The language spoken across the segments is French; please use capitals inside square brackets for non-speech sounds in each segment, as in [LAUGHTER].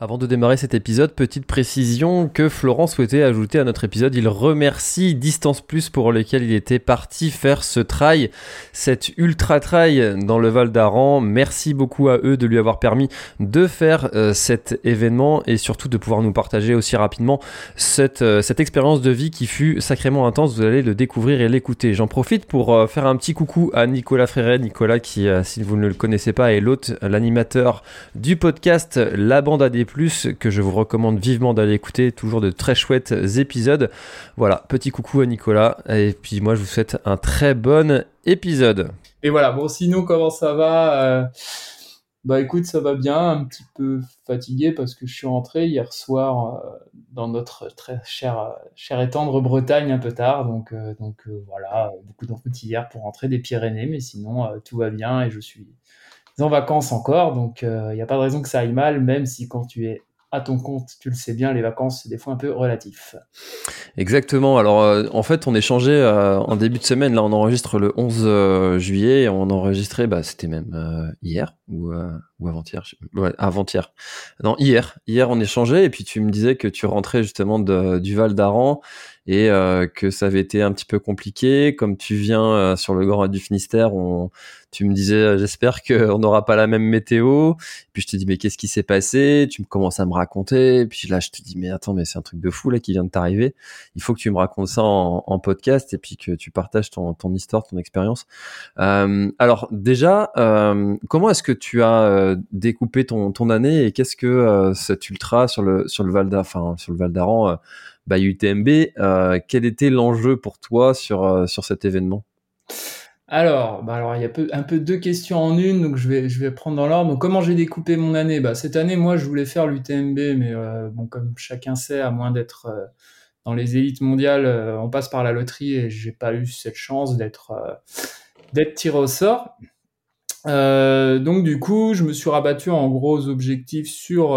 Avant de démarrer cet épisode, petite précision que Florent souhaitait ajouter à notre épisode. Il remercie Distance Plus pour lequel il était parti faire ce trail, cet ultra trail dans le Val d'Aran. Merci beaucoup à eux de lui avoir permis de faire euh, cet événement et surtout de pouvoir nous partager aussi rapidement cette, euh, cette expérience de vie qui fut sacrément intense. Vous allez le découvrir et l'écouter. J'en profite pour euh, faire un petit coucou à Nicolas Fréret. Nicolas qui, si vous ne le connaissez pas, est l'hôte, l'animateur du podcast La Bande à des que je vous recommande vivement d'aller écouter. Toujours de très chouettes épisodes. Voilà, petit coucou à Nicolas. Et puis moi, je vous souhaite un très bon épisode. Et voilà, bon, sinon, comment ça va euh, Bah écoute, ça va bien, un petit peu fatigué parce que je suis rentré hier soir euh, dans notre très chère, chère et tendre Bretagne un peu tard. Donc, euh, donc voilà, beaucoup de route hier pour rentrer des Pyrénées, mais sinon, tout va bien et je suis en vacances encore, donc il n'y a pas de raison que ça aille mal, même si quand tu es à ton compte, tu le sais bien, les vacances, c'est des fois un peu relatif. Exactement. Alors, euh, en fait, on échangeait euh, en début de semaine. Là, on enregistre le 11 euh, juillet. Et on enregistrait, bah, c'était même hier ou, ou avant-hier. Ouais, avant-hier. Non, hier. Hier, on échangeait. Et puis, tu me disais que tu rentrais justement de, du Val d'Aran et que ça avait été un petit peu compliqué. Comme tu viens sur le Grand du Finistère, on tu me disais, euh, j'espère qu'on [LAUGHS] n'aura pas la même météo. Puis je te dis, mais qu'est-ce qui s'est passé? Tu me commences à me raconter. Et puis là, je te dis, mais attends, mais c'est un truc de fou là qui vient de t'arriver. Il faut que tu me racontes ça en, podcast et puis que tu partages ton, ton histoire, ton expérience. Euh, alors déjà, euh, comment est-ce que tu as découpé ton, ton année et qu'est-ce que cet ultra sur le sur le Val d'Aran, d'Aran, bah, UTMB, quel était l'enjeu pour toi sur sur cet événement? Alors, bah alors il y a un peu deux questions en une, donc je vais, je vais prendre dans l'ordre. comment j'ai découpé mon année? Bah, Cette année, moi, je voulais faire l'UTMB, mais euh, bon, comme chacun sait, à moins d'être euh, dans les élites mondiales, euh, on passe par la loterie et j'ai pas eu cette chance d'être d'être tiré au sort. Donc du coup, je me suis rabattu en gros objectifs sur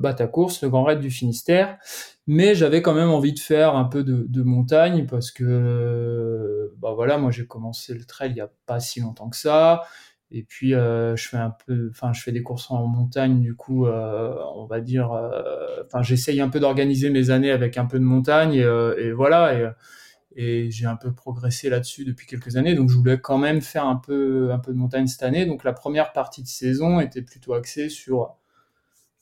bah, ta course, le Grand Raid du Finistère, mais j'avais quand même envie de faire un peu de, montagne parce que bah voilà moi j'ai commencé le trail il y a pas si longtemps que ça. Et puis euh, je fais un peu enfin je fais des courses en montagne du coup euh, on va dire euh, enfin j'essaye un peu d'organiser mes années avec un peu de montagne et, voilà. Et, et j'ai un peu progressé là-dessus depuis quelques années donc je voulais quand même faire un peu un peu de montagne cette année donc la première partie de saison était plutôt axée sur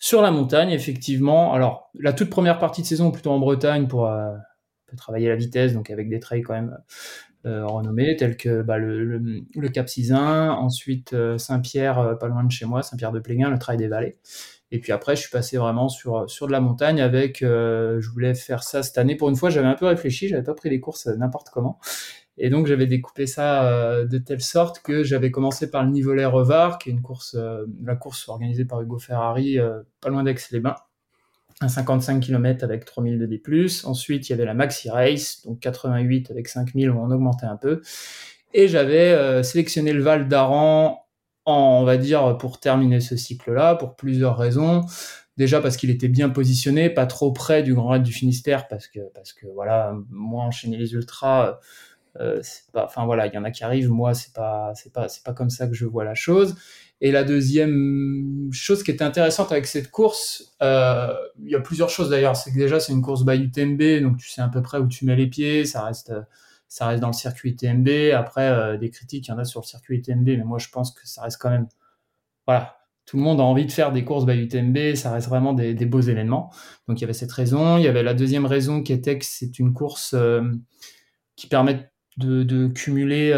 sur la montagne, effectivement. Alors, la toute première partie de saison, plutôt en Bretagne, pour euh, travailler la vitesse, donc avec des trails quand même euh, renommés, tels que bah, le, le, Cap Cisin, ensuite euh, Saint-Pierre, pas loin de chez moi, Saint-Pierre de Pléguin, le trail des vallées. Et puis après, je suis passé vraiment sur, sur de la montagne avec, je voulais faire ça cette année. Pour une fois, j'avais un peu réfléchi, j'avais pas pris les courses n'importe comment. Et donc j'avais découpé ça euh, de telle sorte que j'avais commencé par le Nivolet Revard, qui est une course, euh, la course organisée par Hugo Ferrari, euh, pas loin d'Aix-les-Bains, un 55 km avec 3000 de D+. Ensuite, il y avait la Maxi Race, donc 88 avec 5000, où on augmentait un peu. Et j'avais sélectionné le Val d'Aran, on va dire, pour terminer ce cycle-là, pour plusieurs raisons. Déjà parce qu'il était bien positionné, pas trop près du Grand Raid du Finistère, parce que, parce que voilà, moi enchaîner les ultras euh, enfin voilà, il y en a qui arrivent. Moi, c'est pas, c'est pas, c'est pas comme ça que je vois la chose. Et la deuxième chose qui était intéressante avec cette course, euh, il y a plusieurs choses d'ailleurs. C'est que déjà c'est une course by UTMB, donc tu sais à peu près où tu mets les pieds. Ça reste, ça reste dans le circuit UTMB. Après, euh, des critiques, il y en a sur le circuit UTMB, mais moi je pense que ça reste quand même, voilà. Tout le monde a envie de faire des courses by UTMB, ça reste vraiment des, beaux événements. Donc il y avait cette raison. Il y avait la deuxième raison qui était que c'est une course qui permet de, cumuler.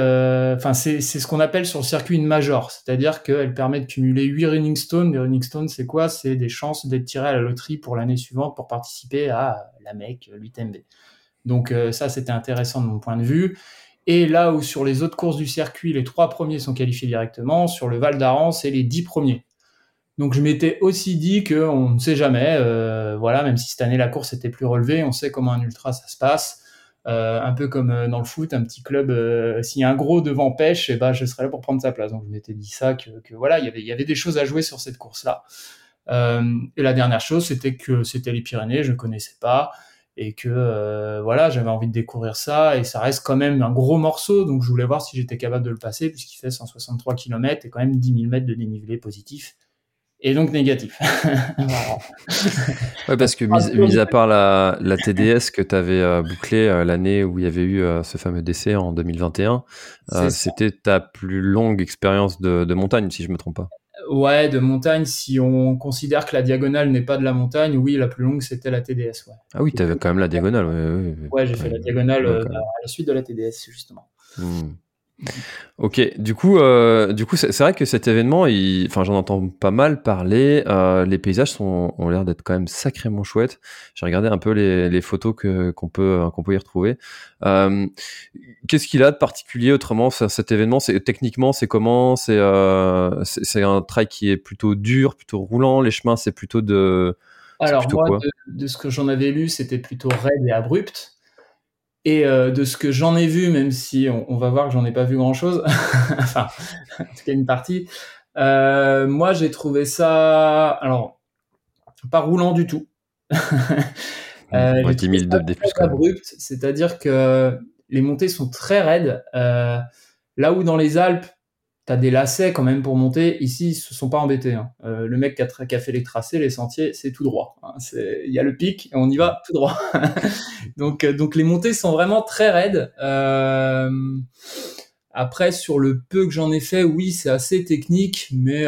Enfin, c'est ce qu'on appelle sur le circuit une major, c'est-à-dire qu'elle permet de cumuler 8 running stones. Les running stones, c'est quoi? C'est des chances d'être tiré à la loterie pour l'année suivante pour participer à la MEC, l'UTMB. Donc ça, c'était intéressant de mon point de vue. Et là où sur les autres courses du circuit, les trois premiers sont qualifiés directement, sur le Val d'Aran, c'est les dix premiers. Donc je m'étais aussi dit qu'on ne sait jamais, euh, voilà, même si cette année la course était plus relevée, on sait comment un ultra ça se passe. Euh, un peu comme euh, dans le foot, un petit club, s'il y a un gros devant pêche, eh ben, je serais là pour prendre sa place. Donc je m'étais dit ça, que, voilà, il y avait des choses à jouer sur cette course-là. et la dernière chose, c'était que c'était les Pyrénées, je ne connaissais pas et que euh, voilà, j'avais envie de découvrir ça et ça reste quand même un gros morceau, donc je voulais voir si j'étais capable de le passer puisqu'il fait 163 km et quand même 10 000 mètres de dénivelé positif et donc négatif. [LAUGHS] ouais, parce que mis, à part la, la TDS que tu avais euh, bouclée euh, l'année où il y avait eu ce fameux décès en 2021, c'était ta plus longue expérience de, de montagne, si je me trompe pas. Ouais, de montagne, si on considère que la diagonale n'est pas de la montagne, oui, la plus longue, c'était la TDS. Ouais. Ah oui, tu avais quand même la diagonale. Ouais, ouais, j'ai fait la diagonale euh, à la suite de la TDS, justement. Hmm. Ok, du coup, euh, du coup, c'est vrai que cet événement, enfin, j'en entends pas mal parler. Euh, les paysages sont, ont l'air d'être quand même sacrément chouettes. J'ai regardé un peu les, les photos que qu'on peut qu'on peut y retrouver. Euh, Qu'est-ce qu'il a de particulier autrement cet événement? C'est techniquement, c'est comment? C'est euh, c'est un trail qui est plutôt dur, plutôt roulant? Les chemins, c'est plutôt de. Alors moi, de, de, ce que j'en avais lu, c'était plutôt raide et abrupt. Et euh, de ce que j'en ai vu, même si on, va voir que j'en ai pas vu grand chose, [LAUGHS] enfin, en tout cas une partie, euh, moi j'ai trouvé ça, alors, pas roulant du tout. euh, ouais, 10 000 de plus abrupt, c'est-à-dire que les montées sont très raides. Euh, là où dans les Alpes, T'as des lacets quand même pour monter. Ici, ils se sont pas embêtés. Hein. Euh, le mec qui a, fait les tracés, les sentiers, c'est tout droit. Hein. Il y a le pic et on y va tout droit. [LAUGHS] donc, euh, donc les montées sont vraiment très raides. Euh, après, sur le peu que j'en ai fait, oui, c'est assez technique, mais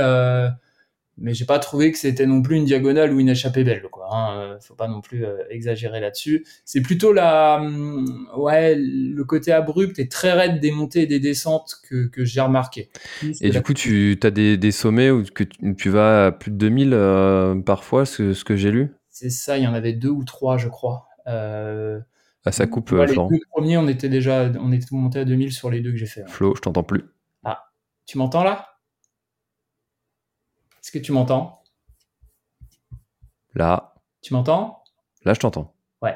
mais j'ai pas trouvé que c'était non plus une diagonale ou une échappée belle quoi hein. Euh, faut pas non plus euh, exagérer là-dessus. C'est plutôt la hum, ouais le côté abrupt et très raide des montées et des descentes que, que j'ai remarqué. Et du coup tu as des, des sommets où que tu, vas à plus de 2000 euh, parfois ce, ce que j'ai lu? C'est ça il y en avait deux ou trois je crois. Euh, ah ça coupe les deux premiers on était déjà on était monté à 2000 sur les deux que j'ai fait Flo je t'entends plus. Ah tu m'entends là? Est-ce que tu m'entends? Là. Tu m'entends? Là, je t'entends. Ouais.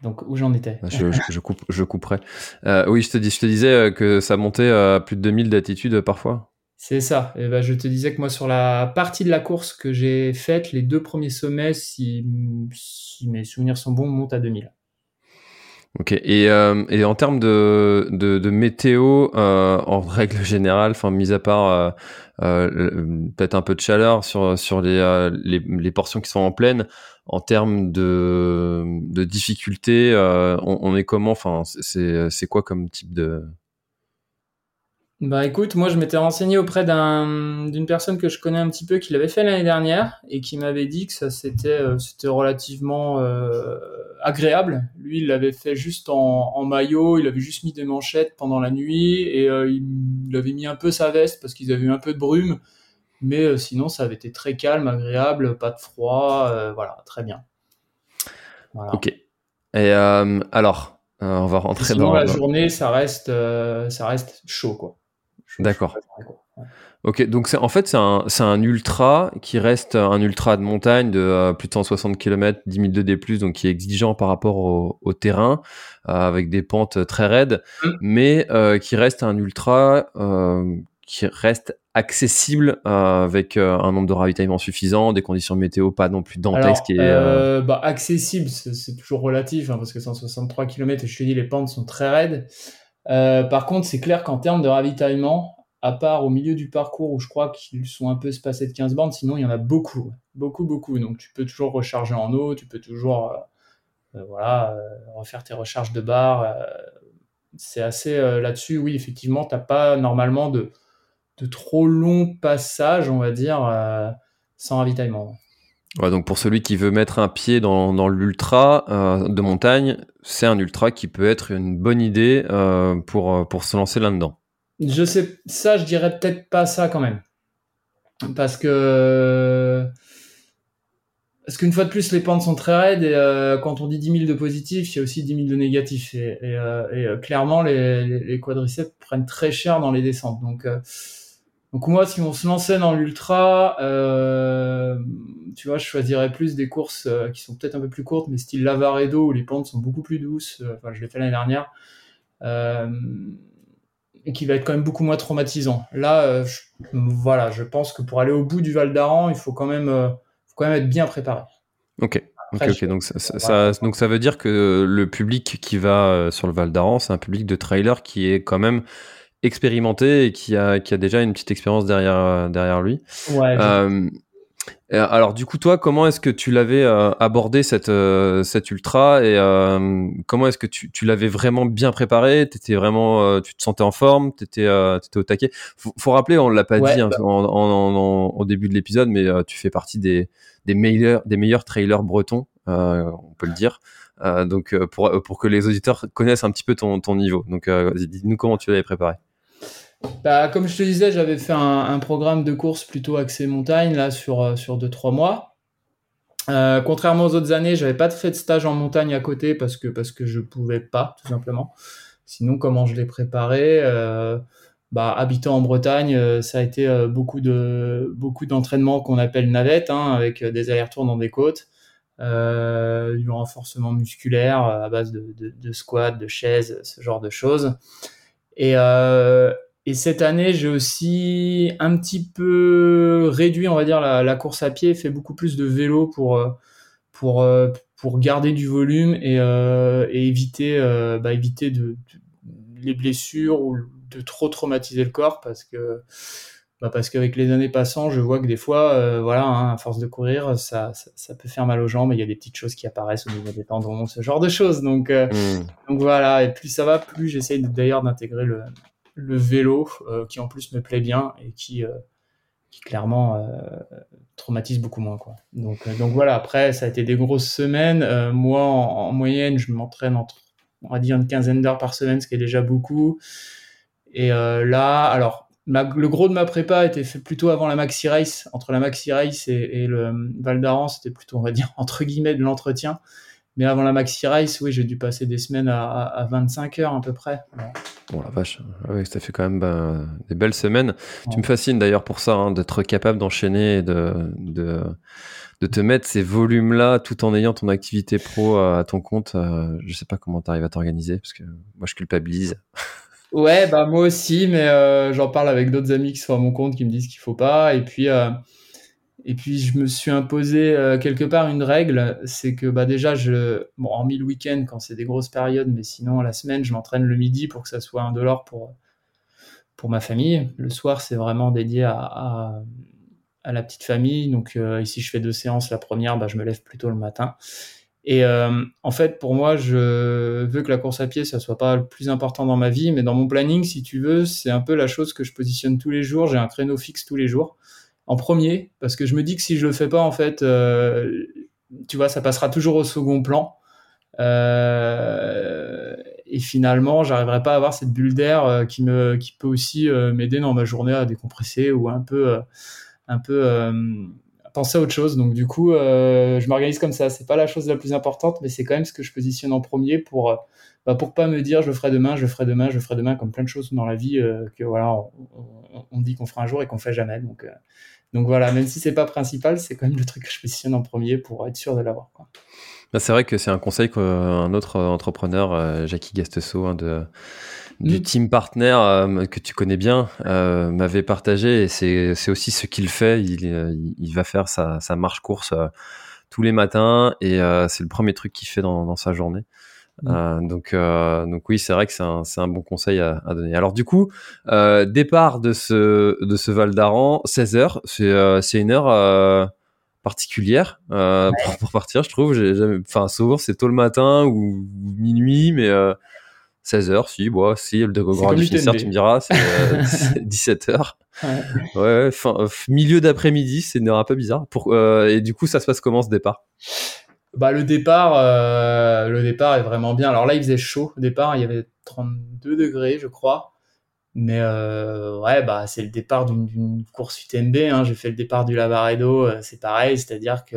Donc, où j'en étais? Je, coupe, je couperai. Euh, oui, je te, dis, je te disais euh, que ça montait à plus de 2000 d'altitude parfois. C'est ça. Et ben, je te disais que moi, sur la partie de la course que j'ai faite, les deux premiers sommets, si, si mes souvenirs sont bons, montent à 2000. Ok. Et, euh, et en termes de, de, de météo, euh, en règle générale, enfin, mis à part euh, euh peut-être un peu de chaleur sur, sur les, euh, les, les, portions qui sont en pleine, en termes de, de difficulté, on, on, est comment? Enfin, c'est, c'est quoi comme type de, bah écoute, moi je m'étais renseigné auprès d'une personne que je connais un petit peu qui l'avait fait l'année dernière et qui m'avait dit que ça c'était euh, c'était relativement euh, agréable. Lui il l'avait fait juste en, en, maillot, il avait juste mis des manchettes pendant la nuit et euh, il, avait mis un peu sa veste parce qu'ils avaient eu un peu de brume, mais sinon ça avait été très calme, agréable, pas de froid, voilà, très bien. Ok. Et alors, on va rentrer sinon, dans la journée, ça reste ça reste chaud quoi. D'accord. Ok, donc c'est en fait c'est un, un, ultra qui reste un ultra de montagne de euh, plus de 160 km, 10 000 de D+, donc qui est exigeant par rapport au, au terrain, euh, avec des pentes très raides, mm. mais euh, qui reste un ultra euh, qui reste accessible euh, avec un nombre de ravitaillements suffisant, des conditions météo pas non plus dantesques. et, bah, accessible, c'est toujours relatif, hein, parce que 163 km, et je te dis, les pentes sont très raides. Euh, par contre, c'est clair qu'en termes de ravitaillement, à part au milieu du parcours où je crois qu'ils sont un peu espacés de 15 bandes, sinon il y en a beaucoup, beaucoup, beaucoup. Donc tu peux toujours recharger en eau, tu peux toujours euh, euh, voilà, refaire tes recharges de barre. c'est assez là-dessus, oui, effectivement, tu pas normalement de, de trop longs passages, on va dire, sans ravitaillement. Ouais, donc pour celui qui veut mettre un pied dans, dans l'ultra euh, de montagne, c'est un ultra qui peut être une bonne idée euh, pour, pour se lancer là-dedans. Je sais, ça, je dirais peut-être pas ça quand même. Parce que. Parce qu'une fois de plus, les pentes sont très raides et euh, quand on dit 10 000 de positifs, il y a aussi 10 000 de négatifs. Et, euh, euh, clairement, les, les, quadriceps prennent très cher dans les descentes. Donc, euh, donc moi, si on se lançait dans l'ultra, euh, tu vois, je choisirais plus des courses qui sont peut-être un peu plus courtes, mais style Lavaredo où les pentes sont beaucoup plus douces. Enfin, je l'ai fait l'année dernière et qui va être quand même beaucoup moins traumatisant. Là, euh, je, voilà, je pense que pour aller au bout du Val d'Aran, il faut quand même, euh, faut quand même être bien préparé. Ok. Après, okay, okay. Donc, ça, ça, donc ça veut dire que le public qui va euh, sur le Val d'Aran, c'est un public de trailer qui est quand même expérimenté et qui a, qui a déjà une petite expérience derrière, derrière lui. Ouais, euh, alors du coup toi comment est-ce que tu l'avais euh, abordé cette euh, cette ultra et euh, comment est-ce que tu, tu l'avais vraiment bien préparé? T'étais vraiment euh, tu te sentais en forme? T'étais étais au taquet? Faut, faut rappeler on l'a pas Ouais, dit hein, bah. en, en- en- au début de l'épisode mais tu fais partie des des meilleurs des meilleurs trailers bretons on peut le dire Euh, donc pour pour que les auditeurs connaissent un petit peu ton ton niveau donc dis-nous comment tu l'avais préparé. Bah, comme je te disais, j'avais fait un, programme de course plutôt axé montagne là sur euh, sur deux trois mois. Euh, contrairement aux autres années, j'avais pas fait de stage en montagne à côté parce que parce que je pouvais pas tout simplement. Sinon, comment je l'ai préparé euh, Bah, habitant en Bretagne, euh, ça a été euh, beaucoup de beaucoup d'entraînements qu'on appelle navette, hein, avec euh, des allers-retours dans des côtes, euh, du renforcement musculaire euh, à base de, de, squats, de chaises, ce genre de choses. Et, euh, et cette année, j'ai aussi un petit peu réduit, on va dire, la, la course à pied, fait beaucoup plus de vélo pour, euh, pour, euh, pour garder du volume et, euh, et éviter, euh, bah, éviter de, de- les blessures ou de trop traumatiser le corps parce que bah parce qu'avec les années passant, je vois que des fois, euh, voilà, hein, à force de courir, ça, ça, ça peut faire mal aux jambes. Il y a des petites choses qui apparaissent au niveau des tendons, ce genre de choses. Donc, Hmm. donc voilà, et plus ça va, plus j'essaye d'ailleurs d'intégrer le, le vélo, euh, qui en plus me plaît bien et qui, euh, clairement euh, traumatise beaucoup moins. Quoi. Donc, voilà, après, ça a été des grosses semaines. Moi, en, en moyenne, je m'entraîne entre, on va dire, une quinzaine d'heures par semaine, ce qui est déjà beaucoup. Et là, alors, le gros de ma prépa été fait plutôt avant la Maxi Race. Entre la Maxi Race et, et le Val d'Aran, c'était plutôt, on va dire, [LAUGHS] entre guillemets, de l'entretien. Mais avant la Maxi Race, oui, j'ai dû passer des semaines à, à, à 25 heures à peu près. Bon la vache, Ah oui, ça fait quand même ben, des belles semaines. Tu me fascines d'ailleurs pour ça, hein, d'être capable d'enchaîner et de, de, de te mettre ces volumes-là tout en ayant ton activité pro à ton compte. Euh, je sais pas comment tu arrives à t'organiser parce que moi je culpabilise. Ouais, bah moi aussi, mais euh, j'en parle avec d'autres amis qui sont à mon compte qui me disent qu'il faut pas. Et puis, euh, et puis je me suis imposé euh, quelque part une règle, c'est que bah déjà je, bon, hormis week-end quand c'est des grosses périodes, mais sinon la semaine je m'entraîne le midi pour que ça soit un dollar pour pour ma famille. Le soir c'est vraiment dédié à, à, à la petite famille. Donc euh, ici je fais deux séances. La première, bah, je me lève plutôt le matin. Et euh, en fait, pour moi, je veux que la course à pied, ça soit pas le plus important dans ma vie, mais dans mon planning, si tu veux, c'est un peu la chose que je positionne tous les jours. J'ai un créneau fixe tous les jours, en premier, parce que je me dis que si je le fais pas, en fait, euh, tu vois, ça passera toujours au second plan. Euh, et finalement, j'arriverai pas à avoir cette bulle d'air euh, qui peut aussi m'aider dans ma journée à décompresser ou un peu, un penser à autre chose. Donc du coup, je m'organise comme ça. C'est pas la chose la plus importante, mais c'est quand même ce que je positionne en premier pour euh, bah, pour pas me dire je le ferai demain, je le ferai demain, je le ferai demain, comme plein de choses dans la vie que voilà, on, dit qu'on fera un jour et qu'on fait jamais. Donc donc voilà, même si c'est pas principal, c'est quand même le truc que je positionne en premier pour être sûr de l'avoir. Là, c'est vrai que c'est un conseil qu'un autre entrepreneur, euh, Jackie Gastesso, hein, de, du Mm. team partner euh, que tu connais bien, euh, m'avait partagé et c'est c'est aussi ce qu'il fait. Il, euh, il, va faire sa, sa marche course euh, tous les matins et euh, c'est le premier truc qu'il fait dans, dans sa journée. Mm. Euh, donc, euh, donc oui, c'est vrai que c'est un, bon conseil à, à donner. Alors du coup, euh, départ de ce, de ce Val d'Aran, 16 heures, c'est c'est une heure particulière euh, pour, pour partir, je trouve. Jamais- Enfin, souvent c'est tôt le matin ou, minuit, mais euh, 16 heures, si, bon, si, le grand du finisseur, tu me diras, c'est euh, [LAUGHS] 17 heures. ouais, fin, milieu d'après-midi, c'est un peu bizarre. Pour, et du coup, ça se passe comment ce départ? Bah, le départ, le départ est vraiment bien. Alors là, il faisait chaud. Au départ, il y avait 32 degrés, je crois. Mais euh, ouais, bah c'est le départ d'une course UTMB. Hein. J'ai fait le départ du Lavaredo, euh, c'est pareil, c'est-à-dire que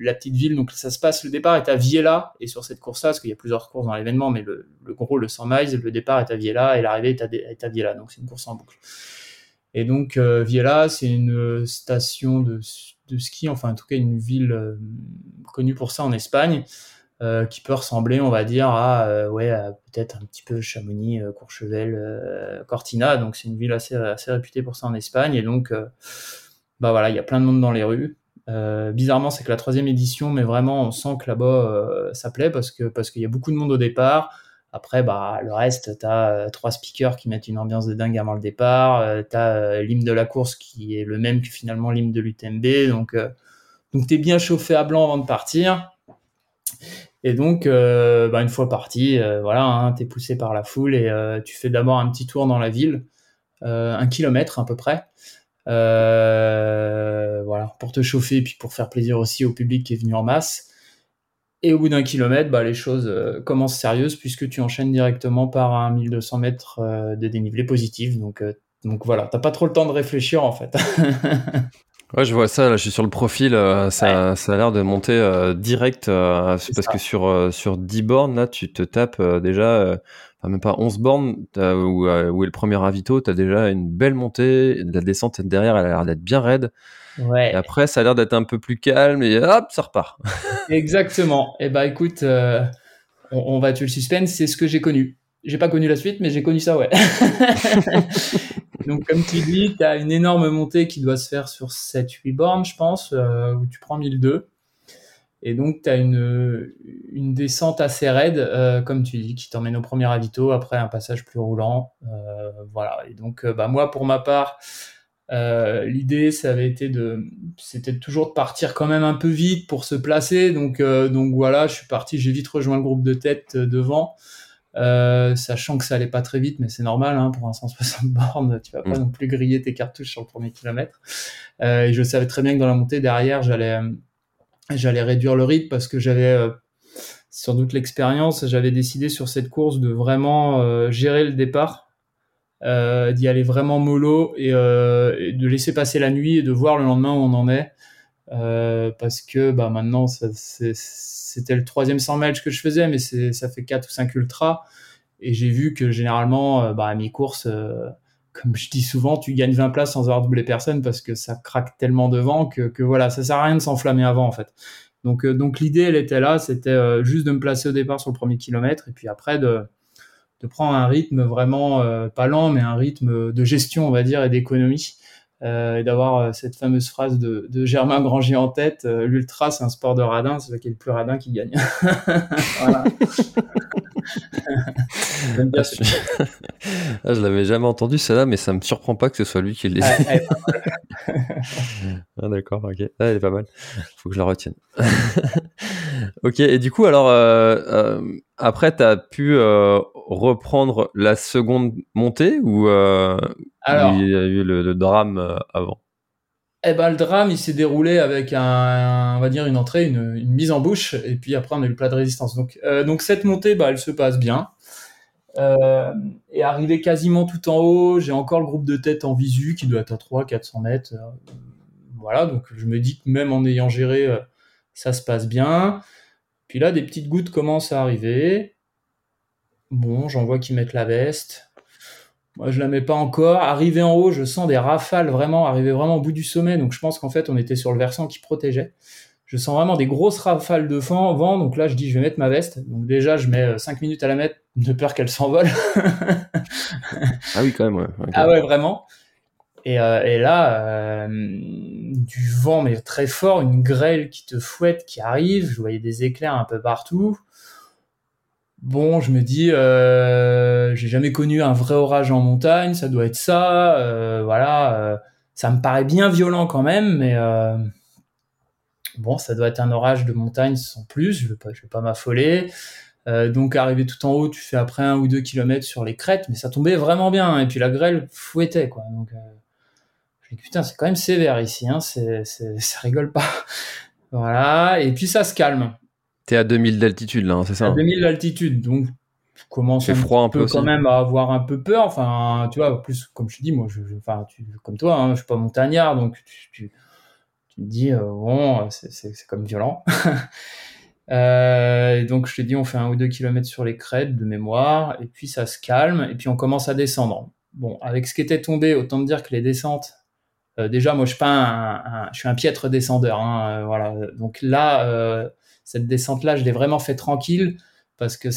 la petite ville, donc ça se passe, le départ est à Viella, et sur cette course-là, parce qu'il y a plusieurs courses dans l'événement, mais le, gros, le 100 miles, le départ est à Viella et l'arrivée est à, est Viella, donc c'est une course en boucle. Et donc euh, Viella, c'est une station de, de, ski, enfin en tout cas une ville euh, connue pour ça en Espagne. Euh, qui peut ressembler, on va dire, à euh, ouais, peut-être un petit peu Chamonix, Courchevel, Cortina. Donc c'est une ville assez, assez réputée pour ça en Espagne. Et donc, bah voilà, il y a plein de monde dans les rues. bizarrement, c'est que la troisième édition, mais vraiment, on sent que là-bas, ça plaît parce que parce qu'il y a beaucoup de monde au départ. Après, bah, le reste, tu as trois speakers qui mettent une ambiance de dingue avant le départ. tu as l'hymne de la course qui est le même que finalement l'hymne de l'UTMB. Donc, donc tu es bien chauffé à blanc avant de partir. Et donc, euh, bah, une fois parti, euh, voilà, hein, tu es poussé par la foule et euh, tu fais d'abord un petit tour dans la ville, un kilomètre à peu près, voilà, pour te chauffer et puis pour faire plaisir aussi au public qui est venu en masse. Et au bout d'un kilomètre, bah, les choses commencent sérieuses puisque tu enchaînes directement par un 1200 mètres de dénivelé positif. Donc, donc voilà, t'as pas trop le temps de réfléchir en fait. [LAUGHS] Ouais, je vois ça. Là, je suis sur le profil. Euh, ça, ça a l'air de monter euh, direct. Euh, parce que sur sur 10 bornes, là, tu te tapes déjà, enfin même pas 11 bornes où, où est le premier ravito. Tu as déjà une belle montée. La descente derrière, elle a l'air d'être bien raide. Ouais. Et après, ça a l'air d'être un peu plus calme et hop, ça repart. [LAUGHS] Exactement. Et eh bah ben, écoute, on, on, va tuer le suspense. C'est ce que j'ai connu. J'ai pas connu la suite, mais j'ai connu ça, ouais. [LAUGHS] Donc, comme tu dis, tu as une énorme montée qui doit se faire sur 7-8 bornes, je pense, euh, où tu prends 1002. Et donc, tu as une, une descente assez raide, euh, comme tu dis, qui t'emmène au premier ravito, après un passage plus roulant. Euh, voilà. Et donc, bah, moi, pour ma part, l'idée, ça avait été de, c'était toujours de partir quand même un peu vite pour se placer. Donc, donc voilà, je suis parti, j'ai vite rejoint le groupe de tête devant. Euh, sachant que ça allait pas très vite, mais c'est normal hein, pour un [LAUGHS] 160 bornes, tu vas pas mm. non plus griller tes cartouches sur le premier kilomètre. Euh, et je savais très bien que dans la montée derrière, j'allais j'allais réduire le rythme parce que j'avais euh, sans doute l'expérience, j'avais décidé sur cette course de vraiment euh, gérer le départ, euh, d'y aller vraiment mollo et, et, de laisser passer la nuit et de voir le lendemain où on en est. parce que bah, maintenant, c'était le troisième 100 match que je faisais, mais ça fait 4 ou 5 ultras. Et j'ai vu que généralement, euh, bah, à mes courses, euh, comme je dis souvent, tu gagnes 20 places sans avoir doublé personne parce que ça craque tellement devant que, que voilà, ça sert à rien de s'enflammer avant en fait. Donc, euh, donc l'idée, elle était là, c'était juste de me placer au départ sur le premier kilomètre et puis après de, de prendre un rythme vraiment pas lent, mais un rythme de gestion, on va dire, et d'économie. Euh, et d'avoir euh, cette fameuse phrase de, Germain Granger en tête euh, l'ultra c'est un sport de radin c'est qui est le plus radin qui gagne. [LAUGHS] [LAUGHS] ah, je l'avais jamais entendu celle-là mais ça me surprend pas que ce soit lui qui l'ait dit. [LAUGHS] ah, d'accord ok. Ah, elle est pas mal. Faut que je la retienne. [LAUGHS] Ok et du coup alors euh, après tu as pu reprendre la seconde montée ou alors, il y a eu le, drame euh, avant? Eh ben, le drame, il s'est déroulé avec un, va dire une entrée, une, mise en bouche, et puis après on a eu le plat de résistance. Donc, euh, cette montée, bah, elle se passe bien. Euh, et arrivé quasiment tout en haut, j'ai encore le groupe de tête en visu qui doit être à 300-400 mètres. voilà, donc je me dis que même en ayant géré, ça se passe bien. Puis là, des petites gouttes commencent à arriver. Bon, j'en vois qui mettent la veste. Moi, je la mets pas encore. Arrivé en haut, je sens des rafales vraiment, arriver vraiment au bout du sommet. Donc, je pense qu'en fait, on était sur le versant qui protégeait. Je sens vraiment des grosses rafales de vent. Donc là, je dis, je vais mettre ma veste. Donc déjà, je mets 5 euh, minutes à la mettre, de peur qu'elle s'envole. ah oui, quand même. Ouais. Ah ouais, vraiment. Et, euh, et là, euh, du vent, mais très fort, une grêle qui te fouette, qui arrive. Je voyais des éclairs un peu partout. Bon, je me dis, euh, j'ai jamais connu un vrai orage en montagne, ça doit être ça. Euh, voilà, euh, ça me paraît bien violent quand même, mais euh, bon, ça doit être un orage de montagne sans plus. Je je vais pas m'affoler. donc, arriver tout en haut, tu fais après un ou deux kilomètres sur les crêtes, mais ça tombait vraiment bien. Et puis la grêle fouettait, quoi. Donc, Je dis putain, c'est quand même sévère ici, hein, c'est, [LAUGHS] ça rigole pas. voilà, et puis ça se calme. T'es à 2000 d'altitude là, hein, c'est ça À 2000 d'altitude, donc je commence un, froid un peu, quand même à avoir un peu peur. Enfin, tu vois, plus comme je te dis, moi, je, enfin, tu, comme toi, hein, je suis pas montagnard, donc tu, tu, tu te dis, euh, bon, c'est comme violent. [LAUGHS] euh, donc je te dis, on fait un ou deux kilomètres sur les crêtes de mémoire, et puis ça se calme, et puis on commence à descendre. Bon, avec ce qui était tombé, autant te dire que les descentes, euh, déjà, moi, je suis pas un, je suis un piètre descendeur, hein, voilà. Donc là, cette descente-là, je l'ai vraiment fait tranquille parce que